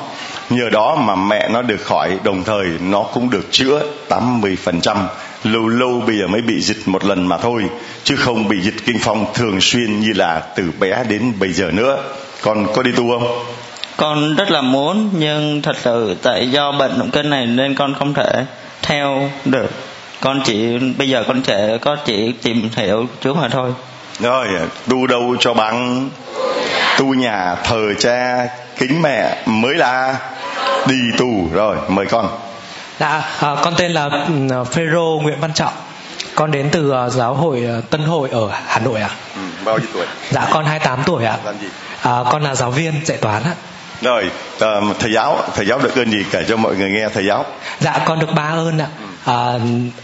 nhờ đó mà mẹ nó được khỏi đồng thời nó cũng được chữa 80% lâu lâu bây giờ mới bị dịch một lần mà thôi chứ không bị dịch kinh phong thường xuyên như là từ bé đến bây giờ nữa. Con có đi tu không? Con rất là muốn nhưng thật sự tại do bệnh động kinh này nên con không thể theo được. Con chỉ bây giờ con sẽ có chỉ tìm hiểu Chúa mà thôi. Rồi tu đâu cho bằng? Tu nhà thờ cha kính mẹ mới là đi tù rồi mời con dạ à, con tên là ừ, Phêrô Nguyễn Văn Trọng con đến từ uh, giáo hội uh, Tân Hội ở Hà Nội ạ. À? Ừ, bao nhiêu tuổi? Dạ con 28 tuổi ạ. Làm gì? À, con là giáo viên dạy toán ạ. Rồi, uh, thầy giáo, thầy giáo được ơn gì kể cho mọi người nghe thầy giáo? Dạ con được ba ơn ạ. À,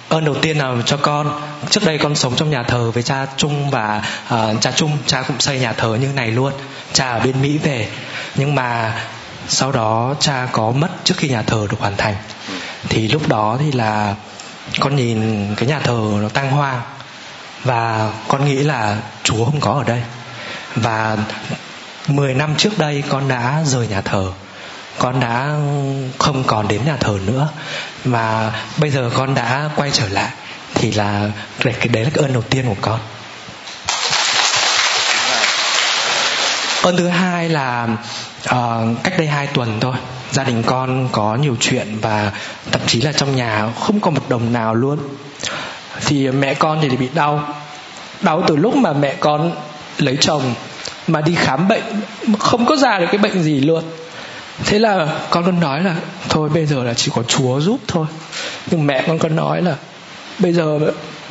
ơn đầu tiên là cho con trước đây con sống trong nhà thờ với cha Trung và uh, cha Trung cha cũng xây nhà thờ như này luôn cha ở bên Mỹ về nhưng mà sau đó cha có mất trước khi nhà thờ được hoàn thành. Thì lúc đó thì là con nhìn cái nhà thờ nó tăng hoang và con nghĩ là Chúa không có ở đây. Và 10 năm trước đây con đã rời nhà thờ. Con đã không còn đến nhà thờ nữa. Mà bây giờ con đã quay trở lại. Thì là cái đấy là cái ơn đầu tiên của con. Ơn thứ hai là Ờ, cách đây hai tuần thôi, gia đình con có nhiều chuyện và thậm chí là trong nhà không có một đồng nào luôn. Thì mẹ con thì bị đau. Đau từ lúc mà mẹ con lấy chồng mà đi khám bệnh, không có ra được cái bệnh gì luôn. Thế là con con nói là, thôi, bây giờ là chỉ có chúa giúp thôi. Nhưng mẹ con con nói là, bây giờ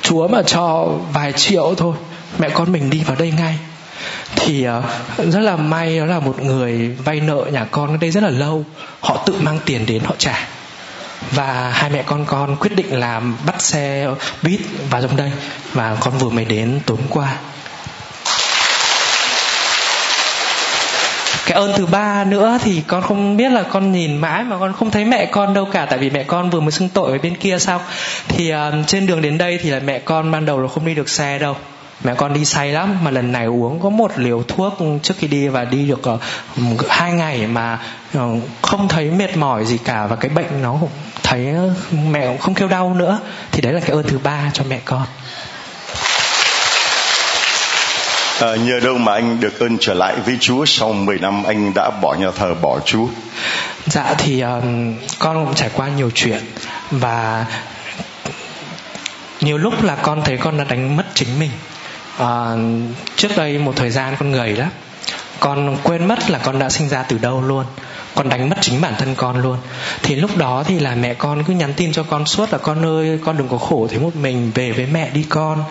chúa mà cho vài triệu thôi, mẹ con mình đi vào đây ngay thì ờ, rất là may đó là một người vay nợ nhà con ở đây rất là lâu. Họ tự mang tiền đến họ trả. Và hai mẹ con con quyết định là bắt xe buýt vào trong đây. Và con vừa mới đến tối qua. Cái ơn thứ ba nữa thì con không biết là con nhìn mãi mà con không thấy mẹ con đâu cả. Tại vì mẹ con vừa mới xưng tội ở bên kia sao? Thì uh, trên đường đến đây thì là mẹ con ban đầu là không đi được xe đâu mẹ con đi say lắm mà lần này uống có một liều thuốc trước khi đi và đi được uh, hai ngày mà uh, không thấy mệt mỏi gì cả và cái bệnh nó cũng thấy mẹ cũng không kêu đau nữa. Thì đấy là cái ơn thứ ba cho mẹ con. À, nhờ đâu mà anh được ơn trở lại với Chúa sau 10 năm anh đã bỏ nhà thờ bỏ Chúa? Dạ thì uh, con cũng trải qua nhiều chuyện và nhiều lúc là con thấy con đã đánh mất chính mình à, trước đây một thời gian con gầy lắm. Con quên mất là con đã sinh ra từ đâu luôn. Con đánh mất chính bản thân con luôn. Thì lúc đó thì là mẹ con cứ nhắn tin cho con suốt là con ơi con đừng có khổ thế một mình về với mẹ đi con.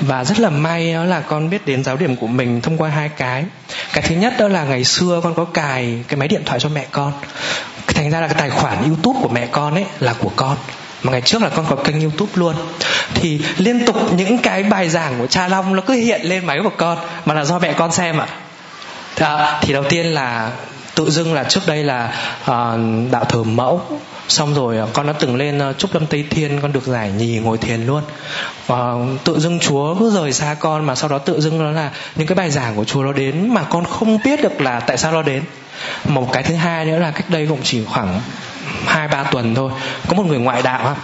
Và rất là may đó là con biết đến giáo điểm của mình thông qua hai cái. Cái thứ nhất đó là ngày xưa con có cài cái máy điện thoại cho mẹ con. Thành ra là cái tài khoản youtube của mẹ con ấy là của con. Mà ngày trước là con có kênh youtube luôn thì liên tục những cái bài giảng của cha long nó cứ hiện lên máy của con mà là do mẹ con xem ạ. À. thì đầu tiên là tự dưng là trước đây là uh, đạo thờ mẫu xong rồi ờ, con đã từng lên ờ, trúc lâm tây thiên con được giải nhì ngồi thiền luôn. Và tự dưng chúa cứ rời xa con mà sau đó tự dưng nó là những cái bài giảng của chúa nó đến mà con không biết được là tại sao nó đến. Một cái thứ hai nữa là cách đây cũng chỉ khoảng hai ba tuần thôi có một người ngoại đạo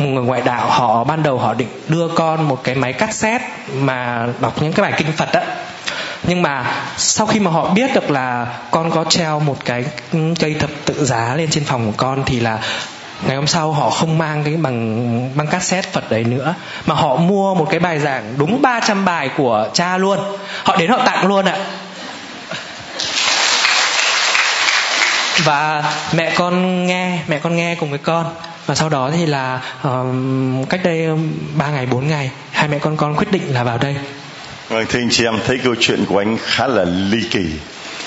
người ngoại đạo họ, ban đầu họ định đưa con một cái máy cassette mà đọc những cái bài kinh phật á. Nhưng mà sau khi mà họ biết được là con có treo một cái cây thập tự giá lên trên phòng của con thì là ngày hôm sau họ không mang cái bằng, băng cassette Phật đấy nữa, mà họ mua một cái bài giảng đúng 300 bài của cha luôn. Họ đến họ tặng luôn ạ. Và mẹ con nghe, mẹ con nghe cùng với con và sau đó thì là uh, cách đây ờ, ba ngày bốn ngày hai mẹ con con quyết định là vào đây. Vâng, thưa anh chị em thấy câu chuyện của anh khá là ly kỳ.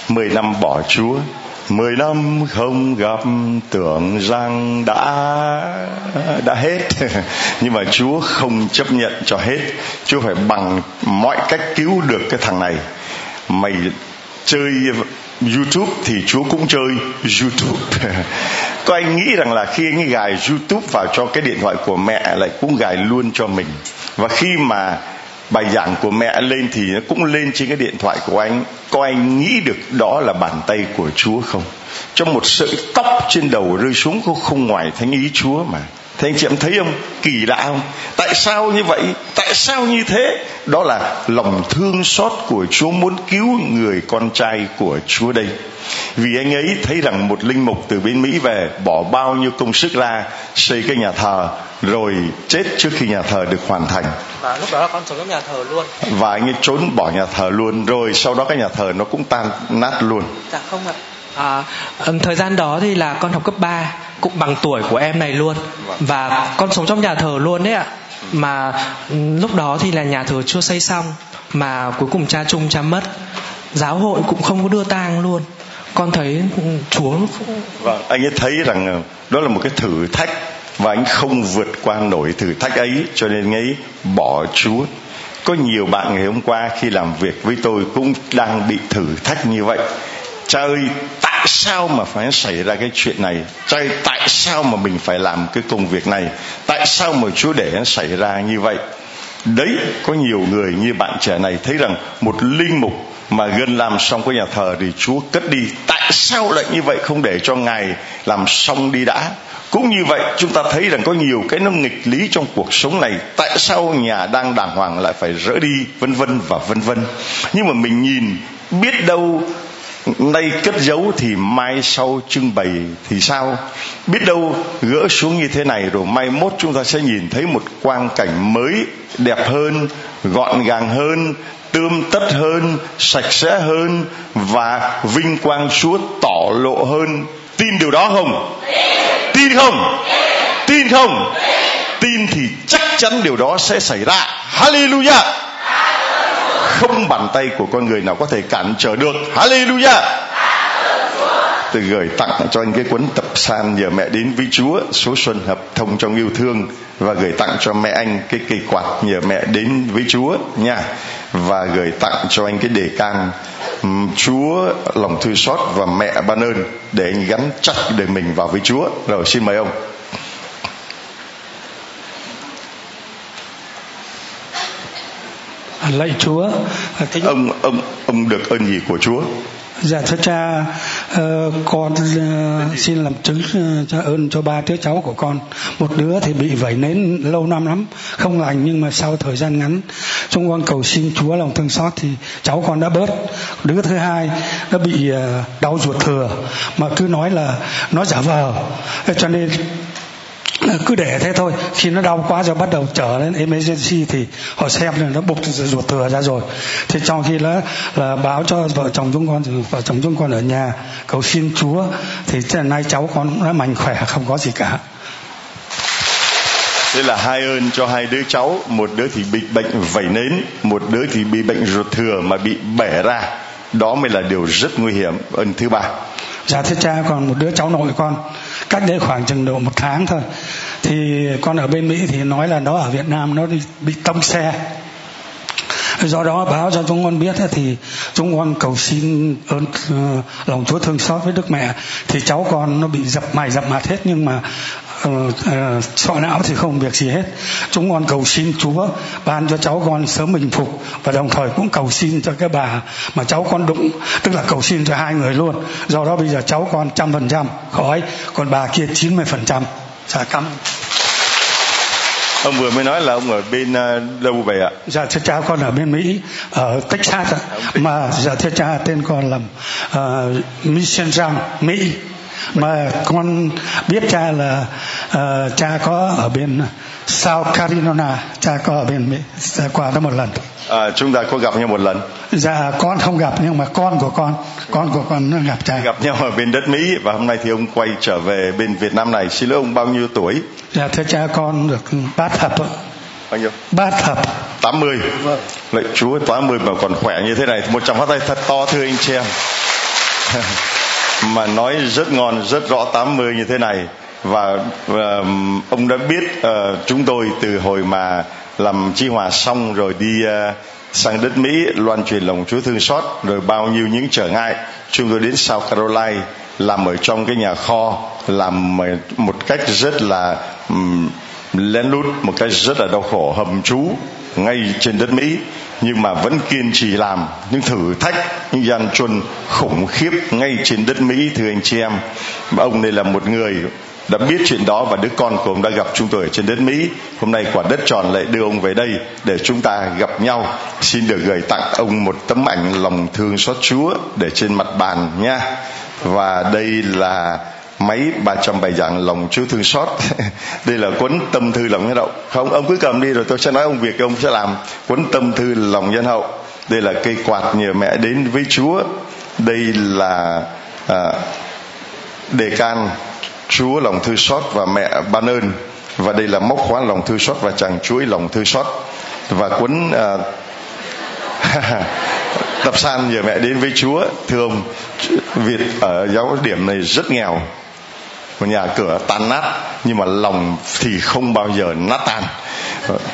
Mười năm bỏ Chúa, mười năm không gặp tưởng rằng đã đã hết. Nhưng mà Chúa không chấp nhận cho hết. Chúa phải bằng mọi cách cứu được cái thằng này. Mày chơi YouTube thì Chúa cũng chơi YouTube. Có anh nghĩ rằng là khi anh gài YouTube vào cho cái điện thoại của mẹ lại cũng gài luôn cho mình. Và khi mà bài giảng của mẹ lên thì nó cũng lên trên cái điện thoại của anh có anh nghĩ được đó là bàn tay của chúa không trong một sợi tóc trên đầu rơi xuống cũng không ngoài thánh ý chúa mà thì anh chị em thấy không? Kỳ lạ không? Tại sao như vậy? Tại sao như thế? Đó là lòng thương xót của chúa muốn cứu người con trai của chúa đây. Vì anh ấy thấy rằng một linh mục từ bên mỹ về bỏ bao nhiêu công sức ra xây cái nhà thờ rồi chết trước khi nhà thờ được hoàn thành. Và lúc đó là con trong nhà thờ luôn. Và anh ấy trốn bỏ nhà thờ luôn rồi sau đó cái nhà thờ nó cũng tan nát luôn. Dạ không ạ. À, thời gian đó thì là con học cấp 3 cũng bằng tuổi của em này luôn. Và con sống trong nhà thờ luôn đấy ạ. Mà lúc đó thì là nhà thờ chưa xây xong mà cuối cùng cha chung cha mất. Giáo hội cũng không có đưa tang luôn. Con thấy chúa vâng anh ấy thấy rằng đó là một cái thử thách và anh không vượt qua nổi thử thách ấy cho nên anh ấy bỏ chúa. Có nhiều bạn ngày hôm qua khi làm việc với tôi cũng đang bị thử thách như vậy. Cha ơi tại sao mà phải xảy ra cái chuyện này tại, tại sao mà mình phải làm cái công việc này tại sao mà chúa để nó xảy ra như vậy đấy có nhiều người như bạn trẻ này thấy rằng một linh mục mà gần làm xong cái nhà thờ thì Chúa cất đi. Tại sao lại như vậy không để cho Ngài làm xong đi đã? Cũng như vậy chúng ta thấy rằng có nhiều cái nó nghịch lý trong cuộc sống này. Tại sao nhà đang đàng hoàng lại phải rỡ đi vân vân và vân vân. Nhưng mà mình nhìn biết đâu nay cất giấu thì mai sau trưng bày thì sao? Biết đâu gỡ xuống như thế này rồi mai mốt chúng ta sẽ nhìn thấy một quang cảnh mới, đẹp hơn, gọn gàng hơn, tươm tất hơn, sạch sẽ hơn và vinh quang chúa tỏ lộ hơn. Tin điều đó không? Tin không? Tin không? Tin thì chắc chắn điều đó sẽ xảy ra. Hallelujah! Không bàn tay của con người nào có thể cản trở được. Hallelujah. Tôi gửi tặng cho anh cái cuốn tập san nhờ mẹ đến với Chúa, số xuân hợp thông trong yêu thương. Và gửi tặng cho mẹ anh cái cây quạt nhờ mẹ đến với Chúa nha. Và gửi tặng cho anh cái đề can Chúa, lòng thương xót và mẹ ban ơn để anh gắn chắc đời mình vào với Chúa. Rồi, xin mời ông. Lạy Chúa. Thính... ông ông ông được ơn gì của Chúa? Dạ thưa cha uh, con uh, xin làm chứng uh, cho ơn cho ba đứa cháu của con. Một đứa thì bị vẩy nến lâu năm lắm không lành nhưng mà sau thời gian ngắn chúng con cầu xin chúa lòng thương xót thì cháu con đã bớt. Đứa thứ hai nó bị uh, đau ruột thừa mà cứ nói là nó giả vờ. Cho nên cứ để thế thôi. Khi nó đau quá rồi bắt đầu trở lên emergency thì họ xem là nó bục ruột thừa ra rồi. Thì trong khi là là báo cho vợ chồng chúng con vợ chồng chúng con ở nhà cầu xin Chúa thì nay cháu con cũng đã mạnh khỏe không có gì cả. Đây là hai ơn cho hai đứa cháu Một đứa thì bị bệnh vẩy nến Một đứa thì bị bệnh ruột thừa mà bị bẻ ra. Đó mới là điều rất nguy hiểm. Ơn thứ ba. Dạ thưa cha còn một đứa cháu nội con cách đây khoảng chừng độ một tháng thôi. Thì con ở bên mỹ thì nói là nó ở việt nam nó bị tông xe. Do đó báo cho chúng con biết thì chúng con cầu xin ơn ờ, lòng Chúa thương xót với Đức Mẹ. Thì cháu con nó bị dập mày dập mặt hết nhưng mà uh, sọ não thì không việc gì hết. Chúng con cầu xin Chúa ban cho cháu con sớm bình phục và đồng thời cũng cầu xin cho cái bà mà cháu con đụng tức là cầu xin cho hai người luôn. Do đó bây giờ cháu con trăm phần trăm khỏi. Còn bà kia chín mươi phần trăm. Dạ cảm ông vừa mới nói là ông ở bên đâu vậy ạ. Dạ thưa cha con ở bên mỹ ở texas ạ. Mà dạ thưa cha tên con là uh, mission rang mỹ mà con biết cha là uh, cha có ở bên South Carolina cha có ở bên Mỹ cha qua đó một lần. À, chúng ta có gặp nhau một lần. Dạ con không gặp nhưng mà con của con con của con nó gặp cha. Gặp nhau ở bên đất Mỹ và hôm nay thì ông quay trở về bên Việt Nam này. Xin lỗi ông bao nhiêu tuổi? Dạ thưa cha con được bát thập bao nhiêu? Bát thập. 80 vâng. lạy chúa 80 mà còn khỏe như thế này một trăm phát tay thật to thưa anh chị em mà nói rất ngon rất rõ 80 như thế này. Và uh, ông đã biết uh, chúng tôi từ hồi mà làm chi hòa xong rồi đi uh, sang đất Mỹ loan truyền lòng Chúa thương xót rồi bao nhiêu những trở ngại chúng tôi đến South Carolina làm ở trong cái nhà kho làm một cách rất là um, lén lút một cách rất là đau khổ hầm trú ngay trên đất Mỹ nhưng mà vẫn kiên trì làm những thử thách những gian truân khủng khiếp ngay trên đất Mỹ, thưa anh chị em ông đây là một người đã biết chuyện đó và đứa con của ông đã gặp chúng tôi ở trên đất Mỹ. Hôm nay quả đất tròn lại đưa ông về đây để chúng ta gặp nhau. Xin được gửi tặng ông một tấm ảnh lòng thương xót Chúa để trên mặt bàn nha. Và đây là máy 300 bài giảng lòng Chúa thương xót. đây là cuốn tâm thư lòng nhân hậu. Không, ông cứ cầm đi rồi tôi sẽ nói ông việc ông sẽ làm. Cuốn tâm thư lòng nhân hậu. Đây là cây quạt nhờ mẹ đến với Chúa. Đây là à, đề can Chúa lòng thư xót và mẹ ban ơn và đây là móc khóa lòng thư xót và chàng chuỗi lòng thư xót và cuốn à, tập san nhờ mẹ đến với Chúa thưa ông Việt ở giáo điểm này rất nghèo một nhà cửa tan nát, nhưng mà lòng thì không bao giờ nát tan.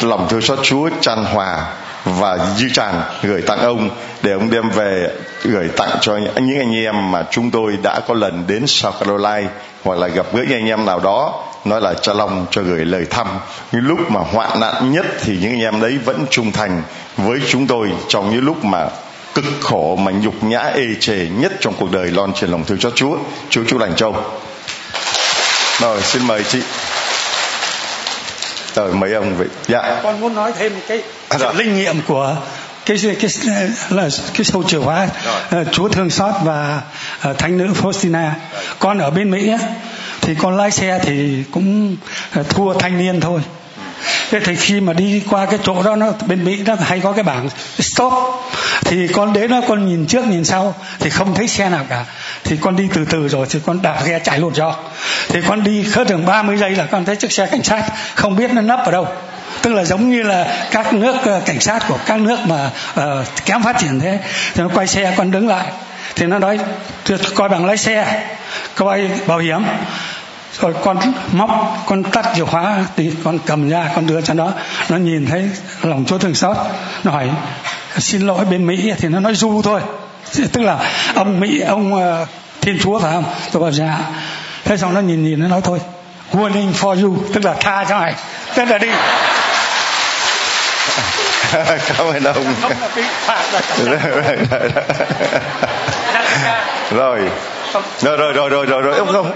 Lòng thương xót Chúa tràn hòa và dư tràn, gửi tặng ông để ông đem về gửi tặng cho những anh em mà chúng tôi đã có lần đến South Carolina hoặc là gặp gỡ những anh em nào đó, nói là cha long cho gửi lời thăm. Những lúc mà hoạn nạn nhất thì những anh em đấy vẫn trung thành với chúng tôi trong những lúc mà cực khổ mà nhục nhã, ê chề nhất trong cuộc đời lon truyền lòng thương cho chúa. Chúa chúa lành châu rồi xin mời chị. Rồi mấy ông vậy dạ. Con muốn nói thêm cái à, dạ. linh nghiệm của cái cái là cái sâu chìa khóa uh, Chúa thương xót và uh, thánh nữ Faustina. Con ở bên Mỹ á, thì con lái xe thì cũng uh, thua thanh niên thôi thế thì khi mà đi qua cái chỗ đó nó bên mỹ nó hay có cái bảng stop. Thì con đến đó con nhìn trước nhìn sau thì không thấy xe nào cả. Thì con đi từ từ rồi thì con đạp ghe chạy lột cho. Thì con đi khớp đường 30 giây là con thấy chiếc xe cảnh sát không biết nó nấp ở đâu. Tức là giống như là các nước uh, cảnh sát của các nước mà uh, kém phát triển thế. Thì nó quay xe con đứng lại. Thì nó nói coi bằng lái xe coi bảo hiểm rồi con móc con tắt chìa khóa thì con cầm ra con đưa cho nó. Nó nhìn thấy lòng chúa thương xót. Nó hỏi xin lỗi bên mỹ. Thì nó nói du thôi. Tức là ông mỹ ông uh, thiên chúa phải không? Tôi bảo dạ. Thế xong nó nhìn nhìn nó nói thôi warning for you. Tức là tha cho mày tức là đi. Cảm ơn ông. Rồi rồi rồi rồi rồi rồi rồi. Ông không?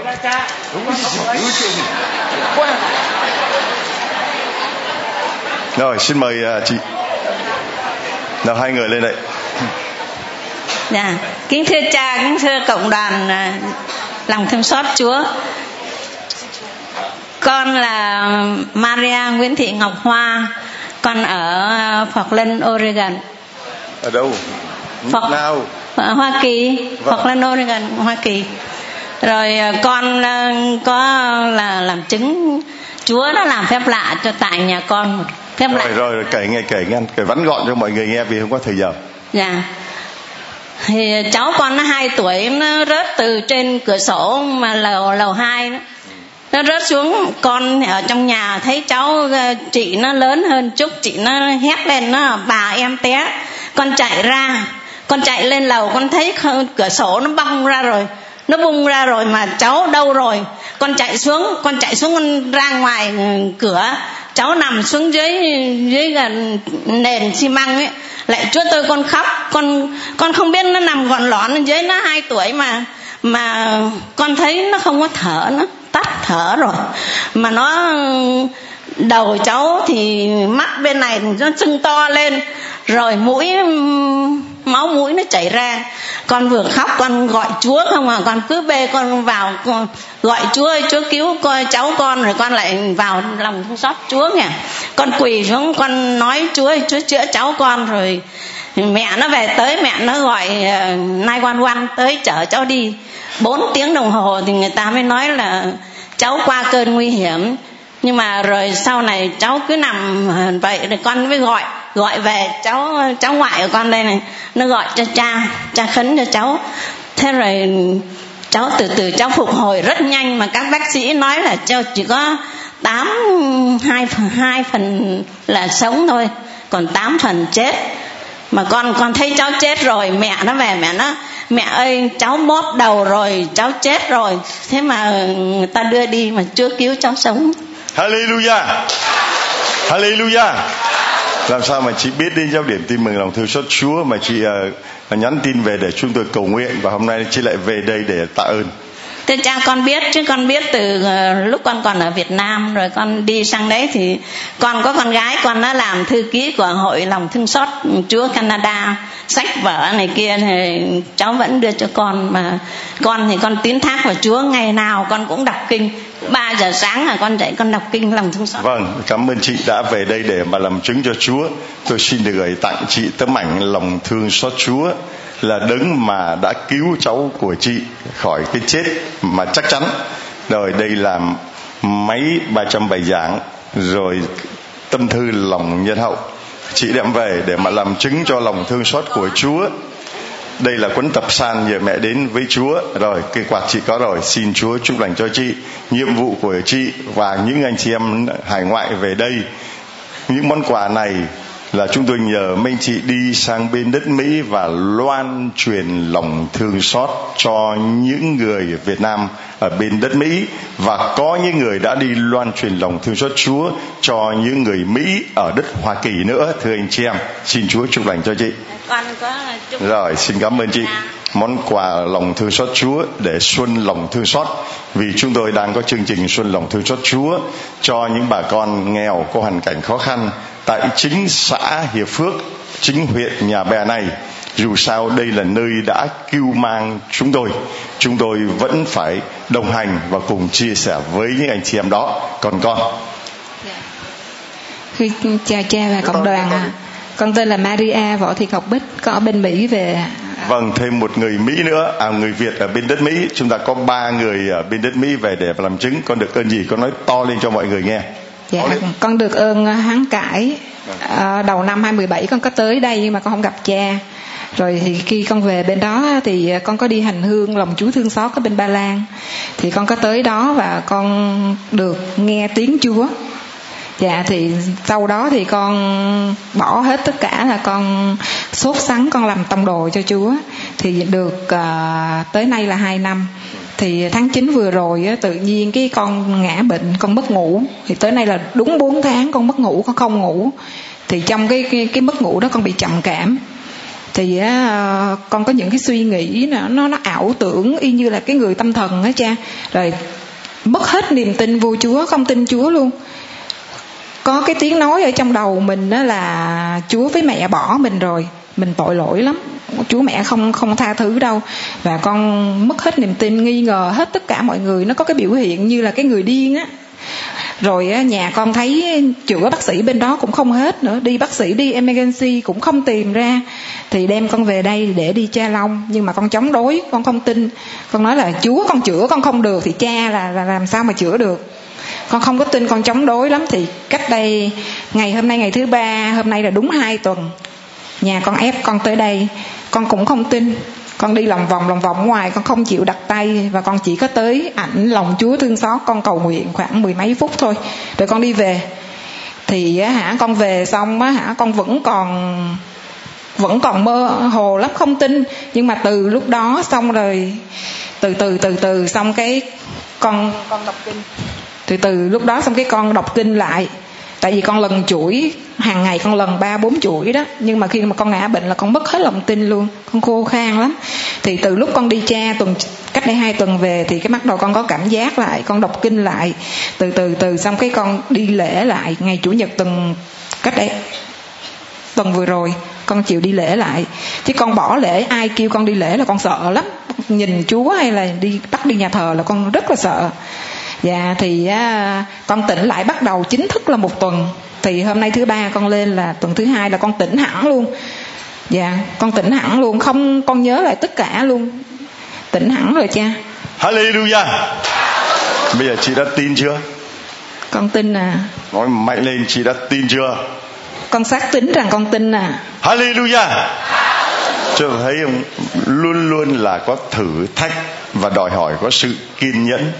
Rồi xin mời uh, chị. Nào hai người lên đây. Dạ. Kính thưa cha kính thưa cộng đoàn uh, lòng thương xót chúa. Con là Maria Nguyễn Thị Ngọc Hoa. Con ở Portland Oregon. Ở đâu? Phật, nào Hoa Kỳ. Vâng. Portland Oregon Hoa Kỳ. Rồi à, con à, có là làm chứng. Chúa đã làm phép lạ cho tại nhà con một phép rồi, lạ. Rồi rồi kể nghe kể nghe kể vắn gọn cho mọi người nghe vì không có thời giờ. Dạ. Thì cháu con nó hai tuổi nó rớt từ trên cửa sổ mà lầu lầu hai đó. Nó rớt xuống con ở trong nhà thấy cháu ờ, chị nó lớn hơn chút chị nó hét lên nó bà em té con chạy ra con chạy lên lầu, con thấy cửa sổ nó bong ra rồi, nó bung ra rồi mà cháu đâu rồi? Con chạy xuống, con chạy xuống, con ra ngoài ừ, cửa, cháu nằm xuống dưới dưới gần nền xi măng ấy. Lại chúa tôi con khóc, con con không biết nó nằm gọn lõn dưới nó hai tuổi mà mà con thấy nó không có thở, nó tắt thở rồi. Mà nó, đầu cháu thì mắt bên này nó sưng to lên, rồi mũi máu mũi nó chảy ra. Con vừa khóc con gọi chúa không à? Con cứ bê con vào con gọi chúa ơi chúa cứu coi cháu con rồi con lại vào lòng xót chúa nha, con quỳ xuống con nói chúa ơi chúa chữa cháu con. Rồi mẹ nó về tới mẹ nó gọi ờ, nai quan quan tới chở cháu đi. Bốn tiếng đồng hồ thì người ta mới nói là cháu qua cơn nguy hiểm. Nhưng mà rồi sau này cháu cứ nằm ờ, vậy rồi con mới gọi gọi về cháu cháu ngoại của con đây này. Nó gọi cho cha cha khấn cho cháu. Thế rồi cháu từ từ cháu phục hồi rất nhanh mà các bác sĩ nói là cháu chỉ có tám, hai phần hai phần là sống thôi, còn tám phần chết. Mà con con thấy cháu chết rồi, mẹ nó về, mẹ nó, mẹ ơi, cháu bóp đầu rồi, cháu chết rồi. Thế mà người ta đưa đi mà chưa cứu cháu sống. Hallelujah. Hallelujah làm sao mà chị biết đến giáo điểm tin mừng lòng thương xót Chúa mà chị uh, nhắn tin về để chúng tôi cầu nguyện và hôm nay chị lại về đây để tạ ơn? Thế cha con biết, chứ con biết từ ờ, lúc con còn ở Việt Nam, rồi con đi sang đấy thì con có con gái, con nó làm thư ký của hội lòng thương xót Chúa Canada, sách vở này kia, thì cháu vẫn đưa cho con mà con thì con tín thác vào Chúa, ngày nào con cũng đọc kinh. 3 giờ sáng là con dậy, con đọc kinh lòng thương xót. Vâng cảm ơn chị đã về đây để mà làm chứng cho Chúa. Tôi xin được gửi tặng chị tấm ảnh lòng thương xót Chúa là đấng mà đã cứu cháu của chị khỏi cái chết mà chắc chắn. Rồi đây là máy 300 bài giảng rồi tâm thư lòng nhân hậu. Chị đem về để mà làm chứng cho lòng thương xót của Chúa. Đây là cuốn tập san nhờ mẹ đến với Chúa. Rồi cây quạt chị có rồi. Xin Chúa chúc lành cho chị, nhiệm vụ của chị và những anh chị em hải ngoại về đây. Những món quà này là chúng tôi nhờ minh chị đi sang bên đất Mỹ và loan truyền lòng thương xót cho những người Việt Nam ở bên đất Mỹ. Và có những người đã đi loan truyền lòng thương xót Chúa cho những người Mỹ ở đất Hoa Kỳ nữa. Thưa anh chị em, xin Chúa chúc lành cho chị con có chúc rồi xin cảm ơn chị. Món quà lòng thương xót Chúa để xuân lòng thương xót. Vì chúng tôi đang có chương trình xuân lòng thương xót Chúa cho những bà con nghèo có hoàn cảnh khó khăn tại chính xã Hiệp Phước chính huyện Nhà Bè này. Dù sao đây là nơi đã cứu mang chúng tôi. Chúng tôi vẫn phải đồng hành và cùng chia sẻ với những anh chị em đó. Còn con. Khi chào cha và cộng đoàn ạ. Con tên là Maria Võ Thị Ngọc Bích, con ở bên Mỹ về. Vâng, thêm một người Mỹ nữa, à người Việt ở bên đất Mỹ. Chúng ta có ba người ở bên đất Mỹ về để làm chứng. Con được ơn gì? Con nói to lên cho mọi người nghe. Dạ, con được ơn hán cải. À, đầu năm 2017 con có tới đây nhưng mà con không gặp cha. Rồi thì khi con về bên đó thì con có đi hành hương lòng Chúa thương xót ở bên Ba Lan. Thì con có tới đó và con được nghe tiếng Chúa. Dạ thì sau đó thì con bỏ hết tất cả là con sốt sắng con làm tông đồ cho Chúa. Thì được à, tới nay là 2 năm. Thì tháng 9 vừa rồi á, tự nhiên cái con ngã bệnh con mất ngủ. Thì tới nay là đúng 4 tháng con mất ngủ con không ngủ. Thì trong cái cái, cái mất ngủ đó con bị trầm cảm. Thì à, con có những cái suy nghĩ nó nó nó ảo tưởng y như là cái người tâm thần á cha. Rồi mất hết niềm tin vô Chúa không tin Chúa luôn có cái tiếng nói ở trong đầu mình đó là Chúa với mẹ bỏ mình rồi mình tội lỗi lắm. Chúa mẹ không không tha thứ đâu. Và con mất hết niềm tin nghi ngờ hết tất cả mọi người. Nó có cái biểu hiện như là cái người điên á. Rồi nhà con thấy chữa bác sĩ bên đó cũng không hết nữa. Đi bác sĩ đi emergency cũng không tìm ra. Thì đem con về đây để đi cha long. Nhưng mà con chống đối con không tin. Con nói là chúa con chữa con không được. Thì cha là, là làm sao mà chữa được? Con không có tin con chống đối lắm thì cách đây ngày hôm nay ngày thứ ba, hôm nay là đúng hai tuần. Nhà con ép con tới đây. Con cũng không tin. Con đi lòng vòng lòng vòng ngoài, con không chịu đặt tay và con chỉ có tới ảnh lòng chúa thương xót con cầu nguyện khoảng mười mấy phút thôi. Rồi con đi về. Thì hả, con về xong á hả, con vẫn còn vẫn còn mơ hồ lắm, không tin. Nhưng mà từ lúc đó xong rồi, từ từ từ từ xong cái con con đọc kinh từ từ, lúc đó xong cái con đọc kinh lại. Tại vì con lần chuỗi, hàng ngày con lần ba, bốn chuỗi đó. Nhưng mà khi mà con ngã bệnh là con mất hết lòng tin luôn. Con khô khan lắm. Thì từ lúc con đi cha tuần, cách đây hai tuần về thì cái bắt đầu con có cảm giác lại. Con đọc kinh lại. Từ từ từ xong cái con đi lễ lại. Ngày chủ nhật tuần cách đây tuần vừa rồi, con chịu đi lễ lại. Chứ con bỏ lễ, ai kêu con đi lễ là con sợ lắm. Nhìn chúa hay là đi, bắt đi nhà thờ là con rất là sợ dạ thì á, con tỉnh lại bắt đầu chính thức là một tuần. Thì hôm nay thứ ba con lên là tuần thứ hai là con tỉnh hẳn luôn. Dạ con tỉnh hẳn luôn không con nhớ lại tất cả luôn. Tỉnh hẳn rồi cha. Hallelujah. Bây giờ chị đã tin chưa? Con tin à. Nói mạnh lên chị đã tin chưa? Con xác tín rằng con tin à. Hallelujah. Cho thấy không? Luôn luôn là có thử thách và đòi hỏi có sự kiên nhẫn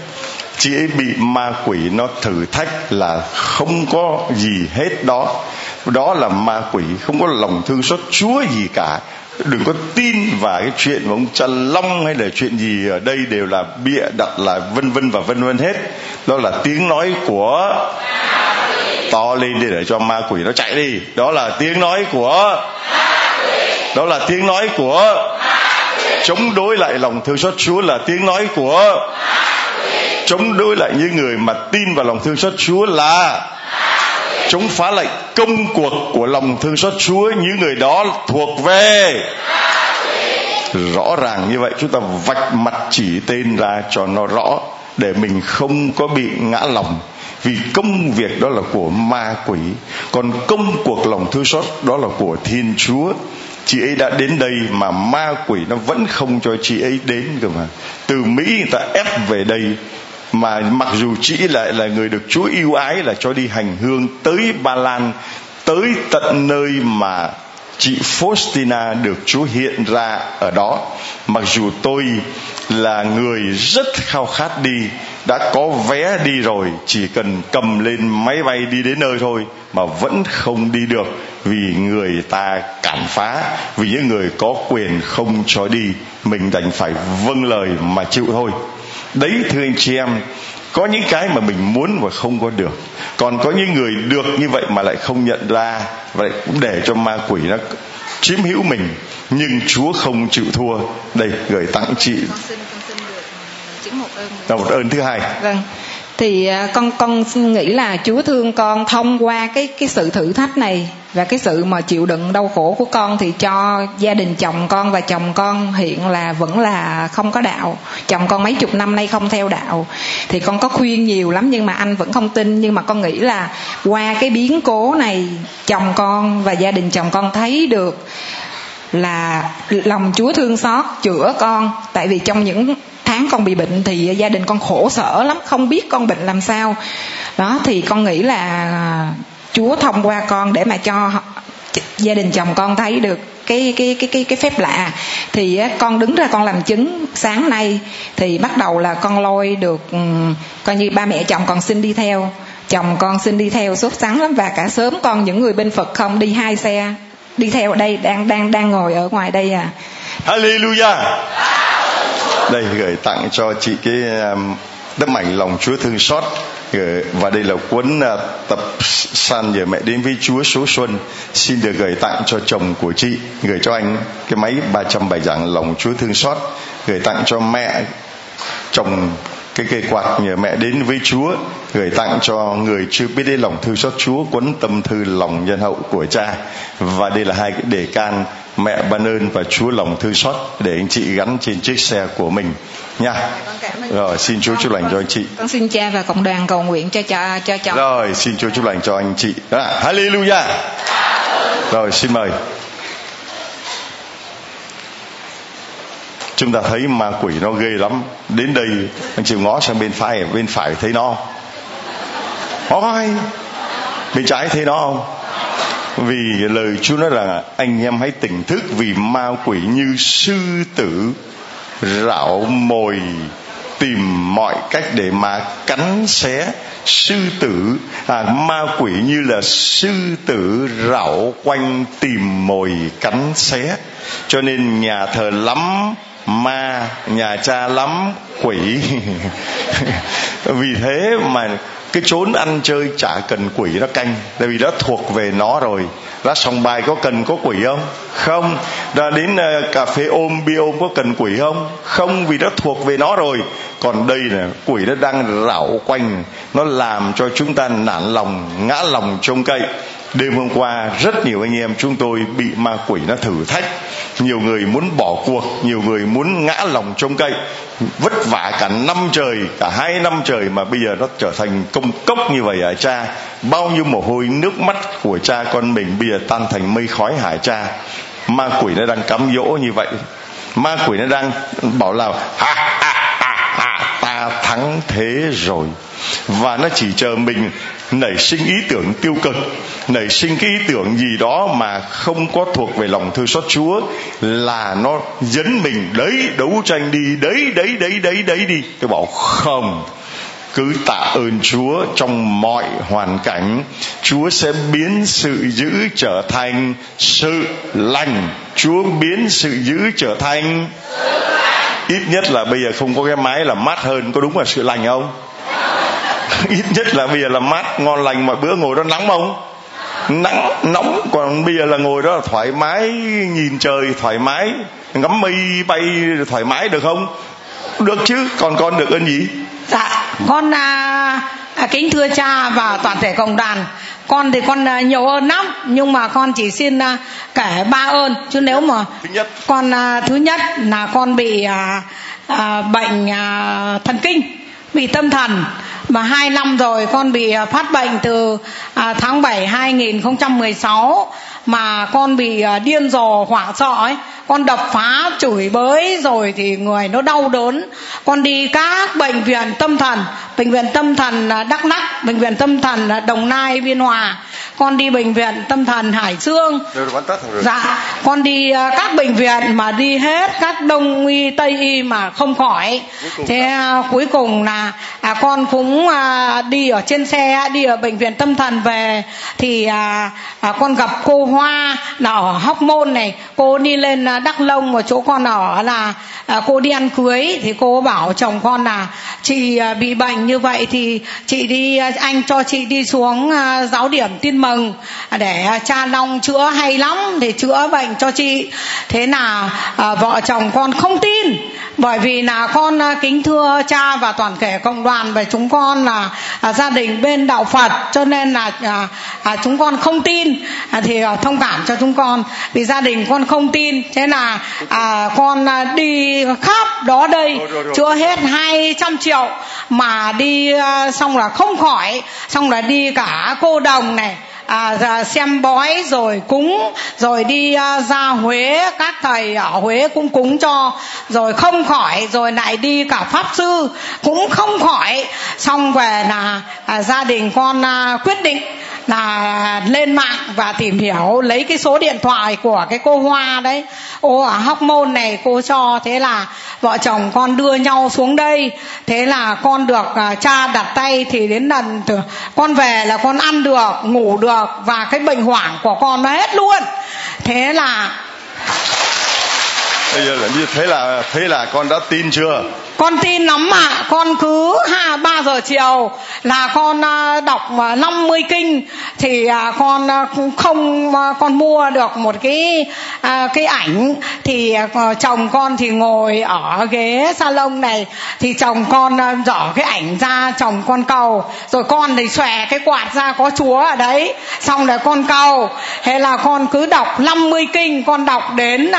chị ấy bị ma quỷ nó thử thách là không có gì hết đó. Đó là ma quỷ, không có lòng thương xót chúa gì cả. Đừng có tin vào cái chuyện của ông cha long hay là chuyện gì ở đây đều là bịa đặt là vân vân và vân vân hết. Đó là tiếng nói của to lên để để cho ma quỷ nó chạy đi. Đó là tiếng nói của đó là tiếng nói của chống đối lại lòng thương xót Chúa là tiếng nói của chống đối lại những người mà tin vào lòng thương xót Chúa là chống phá lại công cuộc của lòng thương xót Chúa. Những người đó thuộc về rõ ràng như vậy. Chúng ta vạch mặt chỉ tên ra cho nó rõ để mình không có bị ngã lòng. Vì công việc đó là của ma quỷ, còn công cuộc lòng thương xót đó là của thiên chúa. Chị ấy đã đến đây mà ma quỷ nó vẫn không cho chị ấy đến cơ mà. Từ mỹ người ta ép về đây mà mặc dù chị lại là người được chúa yêu ái là cho đi hành hương tới ba lan, tới tận nơi mà chị Faustina được Chúa hiện ra ở đó. Mặc dù tôi là người rất khao khát đi, đã có vé đi rồi, chỉ cần cầm lên máy bay đi đến nơi thôi mà vẫn không đi được vì người ta cản phá, vì những người có quyền không cho đi, mình đành phải vâng lời mà chịu thôi đấy thưa anh chị em có những cái mà mình muốn và không có được. Còn có những người được như vậy mà lại không nhận ra và lại cũng để cho ma quỷ nó chiếm hữu mình. Nhưng chúa không chịu thua. Đây gửi tặng chị. Là một ơn thứ hai. Vâng thì à, con con nghĩ là Chúa thương con thông qua cái cái sự thử thách này và cái sự mà chịu đựng đau khổ của con thì cho gia đình chồng con và chồng con hiện là vẫn là không có đạo. Chồng con mấy chục năm nay không theo đạo. Thì con có khuyên nhiều lắm nhưng mà anh vẫn không tin. Nhưng mà con nghĩ là qua cái biến cố này, chồng con và gia đình chồng con thấy được là lòng Chúa thương xót chữa con. Tại vì trong những tháng con bị bệnh thì gia đình con khổ sở lắm, không biết con bệnh làm sao. Đó, thì con nghĩ là à, Chúa thông qua con để mà cho gia đình chồng con thấy được cái cái cái cái cái phép lạ. Thì con đứng ra con làm chứng sáng nay, thì bắt đầu là con lôi được ừ, coi như ba mẹ chồng con xin đi theo. Chồng con xin đi theo sốt sắng lắm và cả sớm con những người bên Phật không đi hai xe, đi theo ở đây, đang đang đang ngồi ở ngoài đây à. Hallelujah đây, gửi tặng cho chị cái um, tấm ảnh lòng Chúa thương xót. Và đây là cuốn uh, tập san về mẹ đến với Chúa số xuân. Xin được gửi tặng cho chồng của chị. Gửi cho anh cái máy 300 bài giảng lòng Chúa thương xót. Gửi tặng cho mẹ, chồng cái cây quạt nhờ mẹ đến với Chúa. Gửi tặng cho người chưa biết đến lòng thương xót Chúa, cuốn tâm thư lòng nhân hậu của cha. Và đây là hai cái đề can mẹ ban ơn và Chúa lòng thương xót để anh chị gắn trên chiếc xe của mình nha. Rồi xin Chúa chúc lành cho anh chị. Con xin cha và cộng đoàn cầu nguyện cho cho cho cháu rồi xin Chúa chúc lành cho anh chị. À, Hallelujah. Rồi xin mời. Chúng ta thấy ma quỷ nó ghê lắm. Đến đây anh chịu ngó sang bên phải bên phải thấy nó. Ôi bên trái thấy nó không vì lời Chúa nói rằng anh em hãy tỉnh thức vì ma quỷ như sư tử rảo mồi tìm mọi cách để mà cắn xé sư tử. À, ma quỷ như là sư tử rảo quanh tìm mồi cắn xé. Cho nên nhà thờ lắm ma nhà cha lắm quỷ. Vì thế mà cái chốn ăn chơi chả cần quỷ nó canh tại vì đã thuộc về nó rồi. Ra sòng bài có cần có quỷ không? Không. Ra đến uh, cà phê ôm bia ôm có cần quỷ không? Không vì nó thuộc về nó rồi. Còn đây là quỷ nó đang rảo quanh. Nó làm cho chúng ta nản lòng ngã lòng trông cậy đêm hôm qua, rất nhiều anh em chúng tôi bị ma quỷ nó thử thách. Nhiều người muốn bỏ cuộc, nhiều người muốn ngã lòng trông cậy. Vất vả cả năm trời, cả hai năm trời mà bây giờ nó trở thành công cốc như vậy hả cha? Bao nhiêu mồ hôi, nước mắt của cha con mình bây giờ tan thành mây khói hả cha? Ma quỷ nó đang cắm dỗ như vậy. Ma quỷ nó đang bảo là, ha ha ha ha, ta thắng thế rồi. Và nó chỉ chờ mình nảy sinh ý tưởng tiêu cực, nảy sinh cái ý tưởng gì đó mà không có thuộc về lòng thương xót chúa là nó dẫn mình đấy, đấu tranh đi, đấy đấy đấy đấy đấy đi. Tôi bảo, không, cứ tạ ơn Chúa trong mọi hoàn cảnh, Chúa sẽ biến sự dữ trở thành sự lành. Chúa biến sự dữ trở thành ít nhất là bây giờ không có cái máy là mát hơn, có đúng là sự lành không? Ít nhất là bây giờ là mát ngon lành mọi bữa ngồi đó nắng không? Nắng nóng còn bây giờ là ngồi đó là thoải mái nhìn trời thoải mái ngắm mây bay thoải mái được không? Được chứ còn con được ơn gì? Dạ con à, à, kính thưa cha và toàn thể cộng đoàn. Con thì con à, nhiều ơn lắm nhưng mà con chỉ xin à, kể ba ơn. Chứ nếu mà thứ nhất. con à, thứ nhất là con bị à, à, bệnh à, thần kinh bị tâm thần mà hai năm rồi con bị à, phát bệnh từ à, tháng 7 2016 mà con bị à, điên rồ hoảng sợ ấy. Con đập phá chửi bới rồi thì người nó đau đớn. Con đi các bệnh viện tâm thần, bệnh viện tâm thần đắk lắc bệnh viện tâm thần đồng nai, biên hòa con đi bệnh viện tâm thần hải dương. Dạ con đi à, các bệnh viện mà đi hết các đông y tây y mà không khỏi. Thế à, cuối cùng là à, con cũng à, đi ở trên xe đi ở bệnh viện tâm thần về. Thì à, à, con gặp cô hoa là ở hóc môn này. Cô đi lên à, đắk lông mà chỗ con ở là à, cô đi ăn cưới. Thì cô bảo chồng con là chị à, bị bệnh như vậy thì chị đi anh cho chị đi xuống à, giáo điểm tin mừng. Để à, cha long chữa hay lắm để chữa bệnh cho chị. Thế là à, vợ chồng con không tin. Bởi vì là con à, kính thưa cha và toàn thể cộng đoàn về chúng con là à, gia đình bên đạo Phật. Cho nên là à, à, chúng con không tin. À, thì à, thông cảm cho chúng con. Vì gia đình con không tin. Thế là à, con à, đi khắp đó đây. Chưa hết 200 triệu mà đi à, xong là không khỏi. Xong là đi cả cô đồng này à, xem bói rồi cúng rồi đi à, ra Huế. Các thầy ở Huế cũng cúng cho. Rồi không khỏi rồi lại đi cả pháp sư. Cũng không khỏi. Xong về là à, gia đình con à, quyết định là lên mạng và tìm hiểu lấy cái số điện thoại của cái cô Hoa đấy. Ô ở Hóc Môn này cô cho thế là vợ chồng con đưa nhau xuống đây. Thế là con được à, cha đặt tay thì đến lần con về là con ăn được ngủ được và cái bệnh hoảng của con nó hết luôn. Thế là bây giờ là như thế là thế là con đã tin chưa? Con tin lắm mà con cứ ha ba giờ chiều là con à, đọc à, 50 kinh thì à, con không con mua được một cái cái ảnh. Thì chồng con thì ngồi ở ghế salon này. Thì chồng con dở cái ảnh ra, chồng con cầu rồi con thì xòe cái quạt ra có chúa ở đấy. Xong rồi con cầu hay là con cứ đọc 50 kinh. Con đọc đến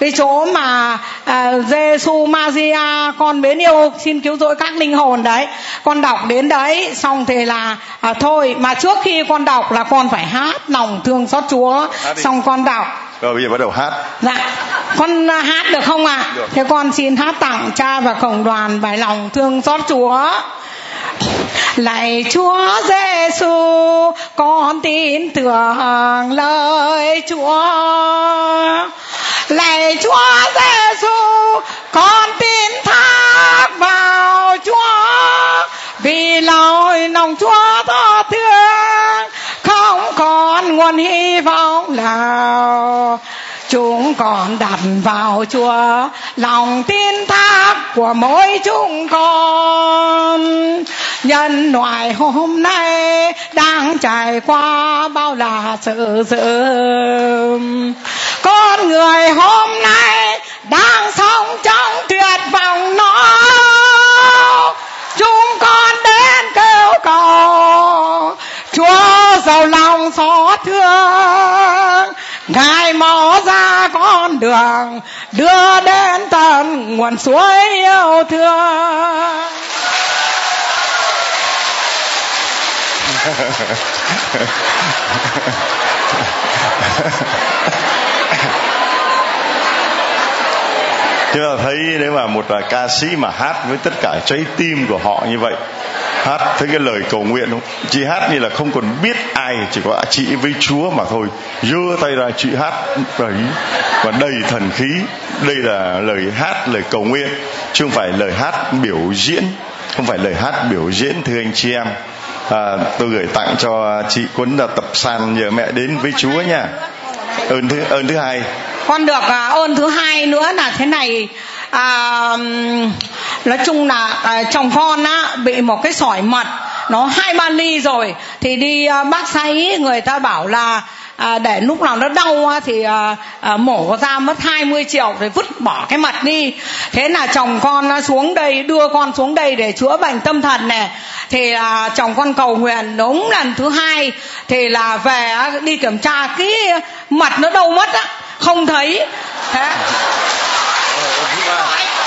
cái chỗ mà Jesus Giêsu Maria con mến yêu xin cứu rỗi các linh hồn đấy con đọc đến đấy xong thì là à, thôi mà trước khi con đọc là con phải hát lòng thương xót Chúa xong con đọc rồi bây giờ bắt đầu hát Dạ, con à, hát được không ạ? Được. Thế con xin hát tặng cha và cộng đoàn bài lòng thương xót Chúa. Lạy Chúa Giêsu, con tin tưởng lời Chúa. Lạy Chúa Giêsu, con lòng Chúa tha thương, không còn nguồn hy vọng nào. Chúng con đặt vào Chúa lòng tin thác của mỗi chúng con. Nhân loại hôm nay đang trải qua bao là sự dữ con người hôm nay đang sống trong tuyệt vọng nó vàng đưa đến tận nguồn suối yêu thương. Chúng ta thấy nếu mà một là ca sĩ mà hát với tất cả trái tim của họ như vậy hát thấy cái lời cầu nguyện không? Chị hát như là không còn biết ai chỉ có chị với chúa mà thôi. Giơ tay ra chị hát đấy. Và đầy thần khí đây là lời hát lời cầu nguyện. Chứ không phải lời hát biểu diễn không phải lời hát biểu diễn thưa anh chị em. À, tôi gửi tặng cho chị cuốn là tập san nhờ mẹ đến với chúa nha. Ơn thứ ơn thứ hai con được à, ơn thứ hai nữa là thế này. À, nói chung là à, chồng con á bị một cái sỏi mật nó hai ba ly rồi thì đi à, bác sĩ người ta bảo là à, để lúc nào nó đau thì à, à, mổ ra mất 20 triệu rồi vứt bỏ cái mật đi. Thế là chồng con xuống đây đưa con xuống đây để chữa bệnh tâm thần này thì à, chồng con cầu nguyện đúng lần thứ hai thì là về đi kiểm tra cái mật nó đâu mất á không thấy. Hả?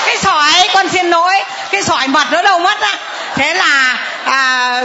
cái sỏi con xin lỗi. Cái sỏi mật nó đâu mất á. Thế là à,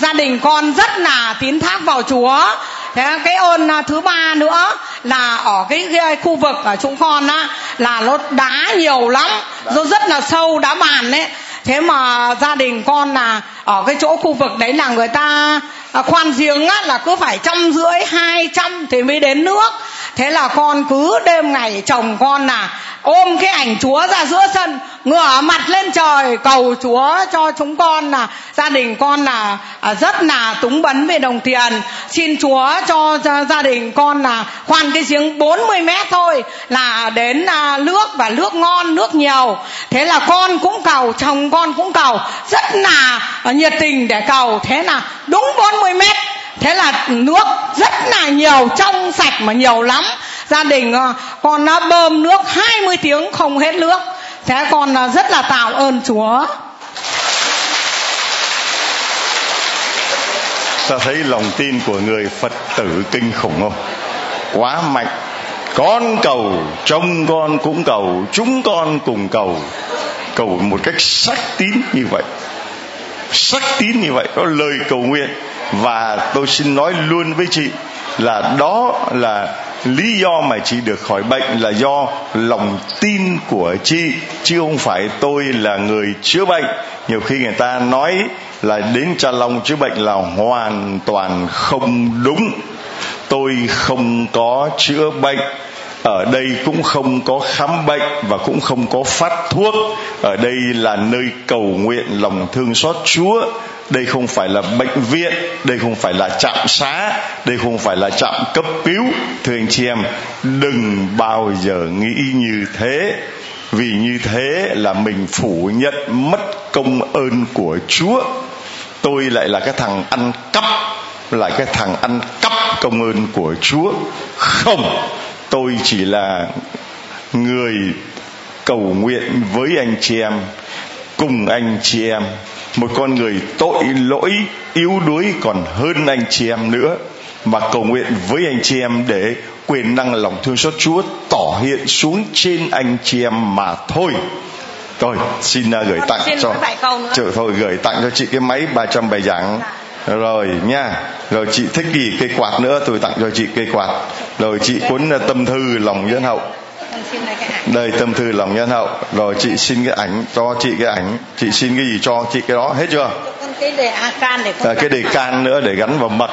gia đình con rất là tín thác vào chúa. Thế cái ơn à, thứ ba nữa là ở cái, cái khu vực ở chúng con á là nó đá nhiều lắm. Nó rất là sâu đá bàn đấy thế mà gia đình con là ở cái chỗ khu vực đấy là người ta à, khoan giếng á là cứ phải trăm rưỡi hai trăm thì mới đến nước thế là con cứ đêm ngày chồng con là ôm cái ảnh chúa ra giữa sân ngửa mặt lên trời cầu chúa cho chúng con là gia đình con là à, rất là túng bấn về đồng tiền. Xin chúa cho, gia đình con là khoan cái giếng 40 mét thôi là đến à, nước và nước ngon nước nhiều. Thế là con cũng cầu chồng con cũng cầu rất là nhiệt tình để cầu. Thế là đúng 40 mét thế là nước rất là nhiều trong sạch mà nhiều lắm. Gia đình ờ, con đã bơm nước 20 tiếng không hết nước. Thế con ờ, rất là tạ ơn chúa. Ta thấy lòng tin của người phật tử kinh khủng không? Quá mạnh. Con cầu trông con cũng cầu chúng con cùng cầu. Cầu một cách sắc tín như vậy. Sắc tín như vậy có lời cầu nguyện và tôi xin nói luôn với chị là đó là lý do mà chị được khỏi bệnh là do lòng tin của chị, chứ không phải tôi là người chữa bệnh. Nhiều khi người ta nói là đến cha long chữa bệnh là hoàn toàn không đúng. Tôi không có chữa bệnh, ở đây cũng không có khám bệnh và cũng không có phát thuốc. Ở đây là nơi cầu nguyện lòng thương xót chúa đây không phải là bệnh viện, đây không phải là trạm xá, đây không phải là trạm cấp cứu. Thưa anh chị em, đừng bao giờ nghĩ như thế. Vì như thế là mình phủ nhận mất công ơn của chúa. Tôi lại là cái thằng ăn cắp lại cái thằng ăn cắp công ơn của chúa. Không, tôi chỉ là người cầu nguyện với anh chị em, cùng anh chị em một con người tội lỗi yếu đuối còn hơn anh chị em nữa. Mà cầu nguyện với anh chị em để quyền năng lòng thương xót Chúa tỏ hiện xuống trên anh chị em mà thôi. Tôi xin uh, gửi tặng cho chợ thôi gửi tặng cho chị cái máy 300 bài giảng. Rồi nha. Rồi chị thích gì cây quạt nữa tôi tặng cho chị cây quạt. Rồi chị cuốn uh, tâm thư lòng nhân hậu đây tâm thư lòng nhân hậu. Rồi chị xin cái ảnh cho chị cái ảnh. Chị xin cái gì cho chị cái đó hết chưa? Cái đề can để à, cái đề can nữa để gắn vào mật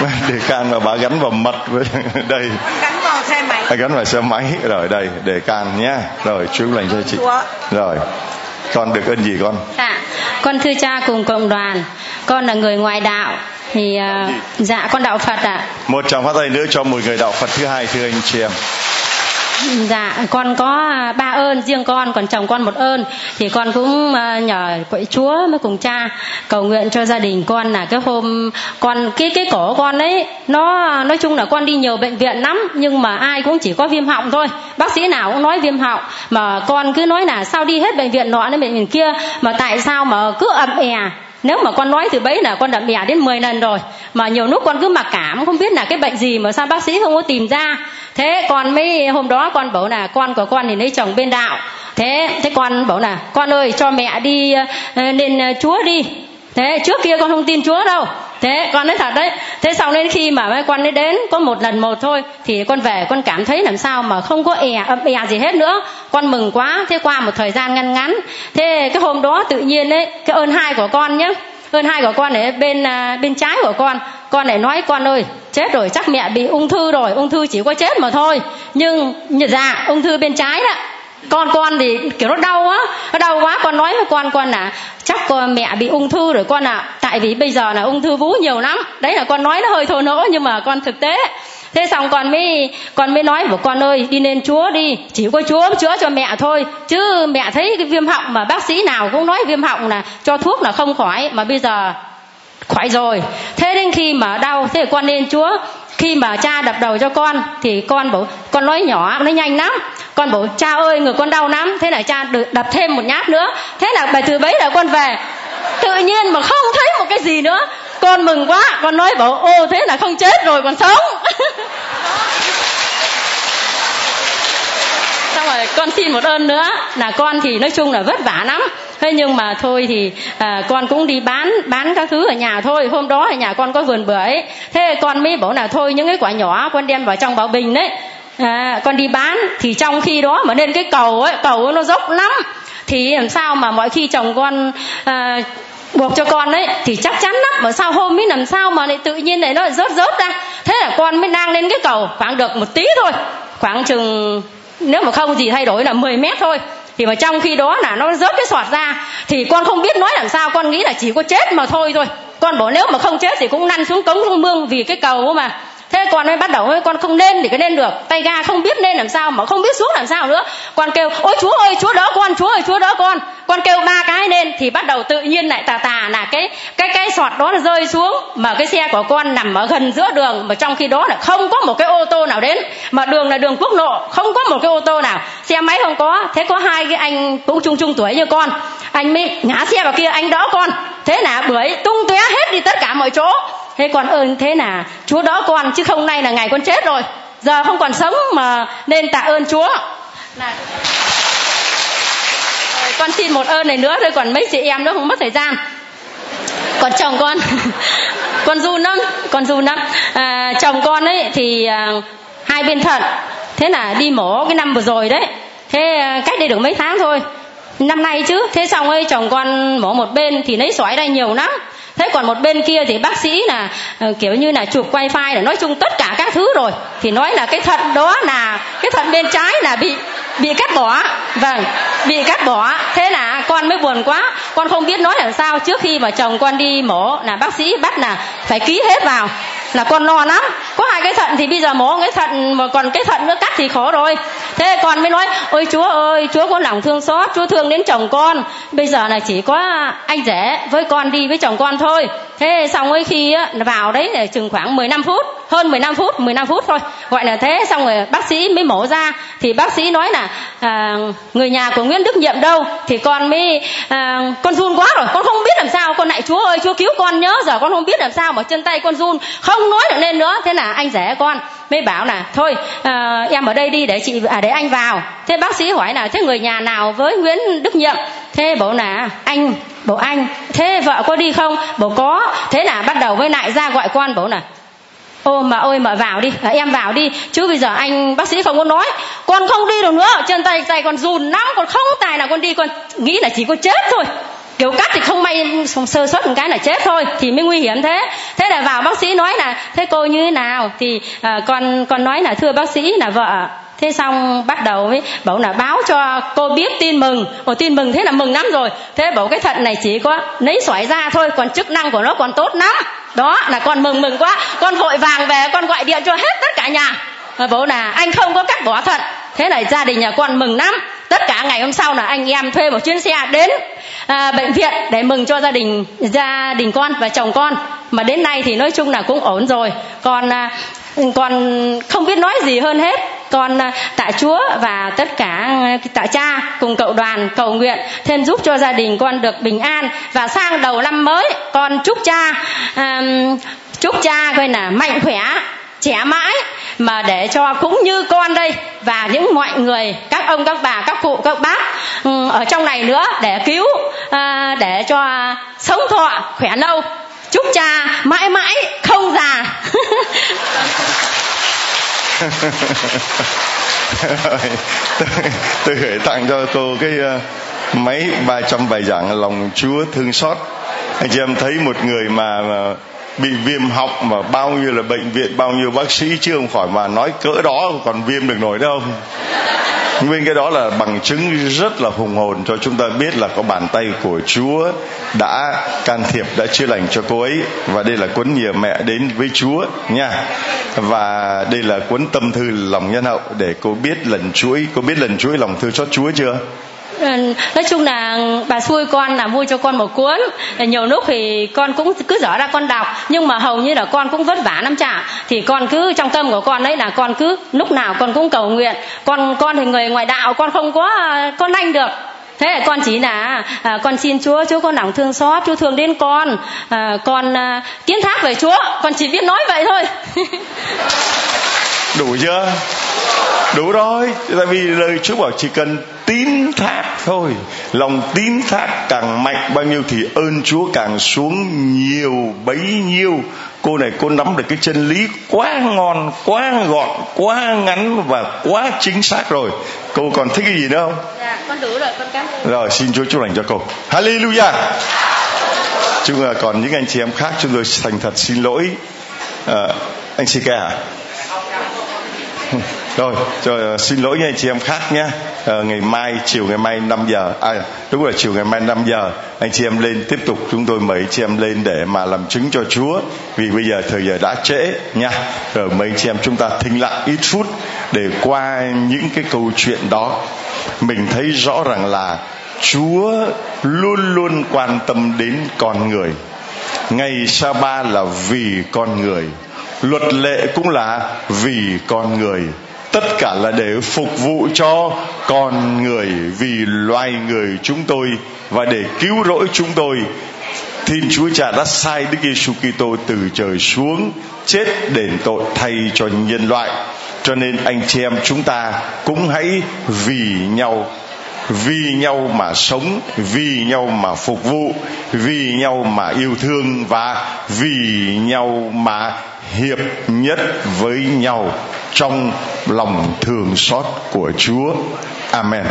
đề can mà bà gắn vào mật với đây. Gắn vào xe máy. À, gắn vào xe máy. Rồi đây đề can nhá rồi chú lành cho chị. Rồi con được ơn gì con? Dạ. Con thưa cha cùng cộng đoàn con là người ngoại đạo. Thì uh, dạ con đạo phật ạ. À. một tràng phát tay nữa cho một người đạo phật thứ hai thưa anh chị em dạ con có à, ba ơn, riêng con, còn chồng con một ơn. Thì con cũng à, nhờ quậy chúa mới cùng cha cầu nguyện cho gia đình con là cái hôm con, cái cái cổ con ấy, nó, nói chung là con đi nhiều bệnh viện lắm, nhưng mà ai cũng chỉ có viêm họng thôi. Bác sĩ nào cũng nói viêm họng, mà con cứ nói là sao đi hết bệnh viện nọ đến bệnh viện kia, mà tại sao mà cứ ậm è nếu mà con nói từ bấy là con đã mẹ đến 10 lần rồi, mà nhiều lúc con cứ mặc cảm, không biết là cái bệnh gì mà sao bác sĩ không có tìm ra. Thế con mới, hôm đó con bảo là con của con thì lấy chồng bên đạo. Thế thế con bảo là, con ơi, cho mẹ đi ờ, lên ờ, chúa đi thế, trước kia con không tin chúa đâu. Thế, con nói thật đấy. Thế sau đến khi mà con ấy đến, có một lần một thôi, thì con về, con cảm thấy làm sao mà không có è âm è gì hết nữa. Con mừng quá. Thế qua một thời gian ngăn ngắn. Thế cái hôm đó tự nhiên đấy cái ơn hai của con nhé ơn hai của con ở bên à, bên trái của con. Con lại nói, con ơi, chết rồi, chắc mẹ bị ung thư rồi. Ung thư chỉ có chết mà thôi. Nhưng dạ ung thư bên trái đó con con thì kiểu nó đau á, nó đau quá con nói với con con là chắc con mẹ bị ung thư rồi con ạ. À. tại vì bây giờ là ung thư vú nhiều lắm. Đấy là con nói nó hơi thô nỗ nhưng mà con thực tế. Thế xong con mới con mới nói với con ơi đi lên chúa đi. Chỉ có chúa chữa cho mẹ thôi. Chứ mẹ thấy cái viêm họng mà bác sĩ nào cũng nói viêm họng là cho thuốc là không khỏi mà bây giờ khỏi rồi. Thế đến khi mà đau thế con lên chúa. Khi mà cha đập đầu cho con thì con bảo con nói nhỏ nó nhanh lắm con bảo cha ơi người con đau lắm. Thế là cha đập thêm một nhát nữa. Thế là bài từ bấy là con về. Tự nhiên mà không thấy một cái gì nữa. Con mừng quá. Con nói bảo ô thế là không chết rồi còn sống. Xong rồi con xin một ơn nữa. Là con thì nói chung là vất vả lắm. Thế nhưng mà thôi thì à, con cũng đi bán bán các thứ ở nhà thôi. Hôm đó ở nhà con có vườn bưởi. Thế con mới bảo là thôi những cái quả nhỏ con đem vào trong bảo bình đấy à, con đi bán thì trong khi đó mà lên cái cầu ấy cầu ấy nó dốc lắm. Thì làm sao mà mọi khi chồng con à, buộc cho con đấy thì chắc chắn lắm. Mà sao hôm ấy làm sao mà lại tự nhiên này nó rớt rớt ra? Thế là con mới đang lên cái cầu khoảng được một tí thôi. Khoảng chừng nếu mà không gì thay đổi là 10 mét thôi. Thì mà trong khi đó là nó rớt cái sọt ra. Thì con không biết nói làm sao con nghĩ là chỉ có chết mà thôi thôi. Con bảo nếu mà không chết thì cũng lăn xuống cống xuống mương vì cái cầu mà thế con mới bắt đầu con không nên thì cái nên được. Tay ga không biết nên làm sao mà không biết xuống làm sao nữa. Con kêu, ôi, chúa ơi, chúa đỡ con, chúa ơi, chúa đỡ con. Con kêu ba cái lên thì bắt đầu tự nhiên lại tà tà là cái cái cái sọt đó là rơi xuống. Mà cái xe của con nằm ở gần giữa đường, mà trong khi đó là không có một cái ô tô nào đến. Mà đường là đường quốc lộ, không có một cái ô tô nào. Xe máy không có. Thế có hai cái anh cũng chung chung tuổi như con. Anh mới ngã xe vào kia, anh đỡ con. Thế là bưởi tung tóe hết đi tất cả mọi chỗ thế con ơn thế là chúa đó con chứ không nay là ngày con chết rồi. Giờ không còn sống mà nên tạ ơn chúa. Là con xin một ơn này nữa thôi còn mấy chị em nữa không mất thời gian. Còn chồng con. Con du lắm con du lắm à, chồng con ấy thì à, hai bên thận. Thế là đi mổ cái năm vừa rồi đấy. Thế à, cách đây được mấy tháng thôi. Năm nay chứ. Thế xong ấy chồng con mổ một bên thì lấy xoáy ra nhiều lắm thế còn một bên kia thì bác sĩ là ờ, kiểu như là chụp quay file là nói chung tất cả các thứ rồi. Thì nói là cái thận đó là, cái thận bên trái là bị bị cắt bỏ. Vâng bị cắt bỏ. Thế là con mới buồn quá. Con không biết nói làm sao. Trước khi mà chồng con đi mổ là bác sĩ bắt là phải ký hết vào là con lo lắm. Có hai cái thận thì bây giờ mổ cái thận mà còn cái thận nữa cắt thì khó rồi. Thế con mới nói, ôi chúa ơi, chúa có lòng thương xót, chúa thương đến chồng con. Bây giờ là chỉ có anh rể với con đi với chồng con thôi thế xong ấy khi á, vào đấy là chừng khoảng 15 phút hơn 15 phút 15 phút thôi. Gọi là thế xong rồi bác sĩ mới mổ ra. Thì bác sĩ nói là à, người nhà của Nguyễn Đức Nhiệm đâu? Thì con mới à, con run quá rồi con không biết làm sao. Con lại Chúa ơi Chúa cứu con nhớ giờ con không biết làm sao mà chân tay con run. Không nói được lên nữa. Thế là anh rể con mới bảo là thôi à, em ở đây đi để chị à để anh vào. Thế bác sĩ hỏi là thế người nhà nào với Nguyễn Đức Nhiệm? Thế bảo là anh bảo anh. Thế vợ có đi không? Bảo có. Thế là bắt đầu với lại ra gọi con bảo là ô mà ơi mà vào đi. À, em vào đi. Chứ bây giờ anh bác sĩ không có nói. Con không đi được nữa. Chân tay tay con run lắm còn không tài nào con đi. Con nghĩ là chỉ có chết thôi kiểu cắt thì không may sơ suất một cái là chết thôi thì mới nguy hiểm thế. Thế là vào bác sĩ nói là thế cô như thế nào? Thì à, con con nói là thưa bác sĩ là vợ. Thế xong bắt đầu mới bảo là báo cho cô biết tin mừng. Ồ tin mừng thế là mừng lắm rồi. Thế bảo cái thận này chỉ có lấy xoải ra thôi còn chức năng của nó còn tốt lắm. Đó là con mừng mừng quá. Con vội vàng về con gọi điện cho hết tất cả nhà. Và bảo là anh không có cắt bỏ thận thế là gia đình nhà con mừng lắm. Tất cả ngày hôm sau là anh em thuê một chuyến xe đến à, bệnh viện để mừng cho gia đình gia đình con và chồng con. Mà đến nay thì nói chung là cũng ổn rồi. Còn à, còn không biết nói gì hơn hết. Con à, tạ chúa và tất cả à, tạ cha cùng cậu đoàn cầu nguyện thêm giúp cho gia đình con được bình an. Và sang đầu năm mới con chúc cha um, chúc cha coi là mạnh khỏe trẻ mãi mà để cho cũng như con đây và những mọi người các ông các bà các cụ các bác ừ, ở trong này nữa để cứu à, để cho sống thọ khỏe lâu. Chúc cha mãi mãi không già. Tôi, tôi gửi tặng cho cô cái à, uh, mấy ba trăm bài giảng lòng Chúa thương xót. Anh chị em thấy một người mà, mà bị viêm họng mà bao nhiêu là bệnh viện, bao nhiêu bác sĩ chưa không khỏi mà nói cỡ đó còn viêm được nổi đâu. Nguyên cái đó là bằng chứng rất là hùng hồn. Cho chúng ta biết là có bàn tay của Chúa đã can thiệp, đã chữa lành cho cô ấy. Và đây là cuốn nhờ mẹ đến với Chúa nha. Và đây là cuốn tâm thư lòng nhân hậu để cô biết lần chuỗi, cô biết lần chuỗi lòng thư xót Chúa chưa? Nói chung là bà xui con là mua cho con một cuốn. Nhiều lúc thì con cũng cứ dở ra con đọc. Nhưng mà hầu như là con cũng vất vả lắm chả. Thì con cứ trong tâm của con đấy là con cứ lúc nào con cũng cầu nguyện. Con con thì người ngoại đạo con không có con anh được. Thế là con chỉ là à, con xin chúa chúa con lòng thương xót chúa thương đến con. À, con à, kiến thác về chúa. Con chỉ biết nói vậy thôi. Đủ chưa? Đủ rồi. Tại vì lời chúa bảo chỉ cần tín thác thôi. Lòng tín thác càng mạnh bao nhiêu thì ơn chúa càng xuống nhiều bấy nhiêu. Cô này cô nắm được cái chân lý quá ngon quá gọn quá ngắn và quá chính xác rồi. Cô còn thích cái gì nữa không? Dạ con đủ rồi con cảm ơn rồi xin chúa chúc lành cho cô. Hallelujah! Chúng là còn những anh chị em khác chúng tôi thành thật xin lỗi. À, anh Sika à rồi, rồi xin lỗi nha anh chị em khác nhé à, ngày mai chiều ngày mai 5 giờ. À đúng là chiều ngày mai 5 giờ. Anh chị em lên tiếp tục chúng tôi mời anh chị em lên để mà làm chứng cho Chúa. Vì bây giờ thời giờ đã trễ nha. Rồi mấy anh chị em chúng ta thinh lặng ít phút để qua những cái câu chuyện đó. Mình thấy rõ ràng là Chúa luôn luôn quan tâm đến con người. Ngày sa ba là vì con người. Luật lệ cũng là vì con người tất cả là để phục vụ cho con người, vì loài người chúng tôi và để cứu rỗi chúng tôi Thiên Chúa Cha đã sai Đức Giêsu Kitô từ trời xuống, chết đền tội thay cho nhân loại. Cho nên anh chị em chúng ta cũng hãy vì nhau vì nhau mà sống, vì nhau mà phục vụ, vì nhau mà yêu thương và vì nhau mà hiệp nhất với nhau trong lòng thương xót của Chúa. Amen.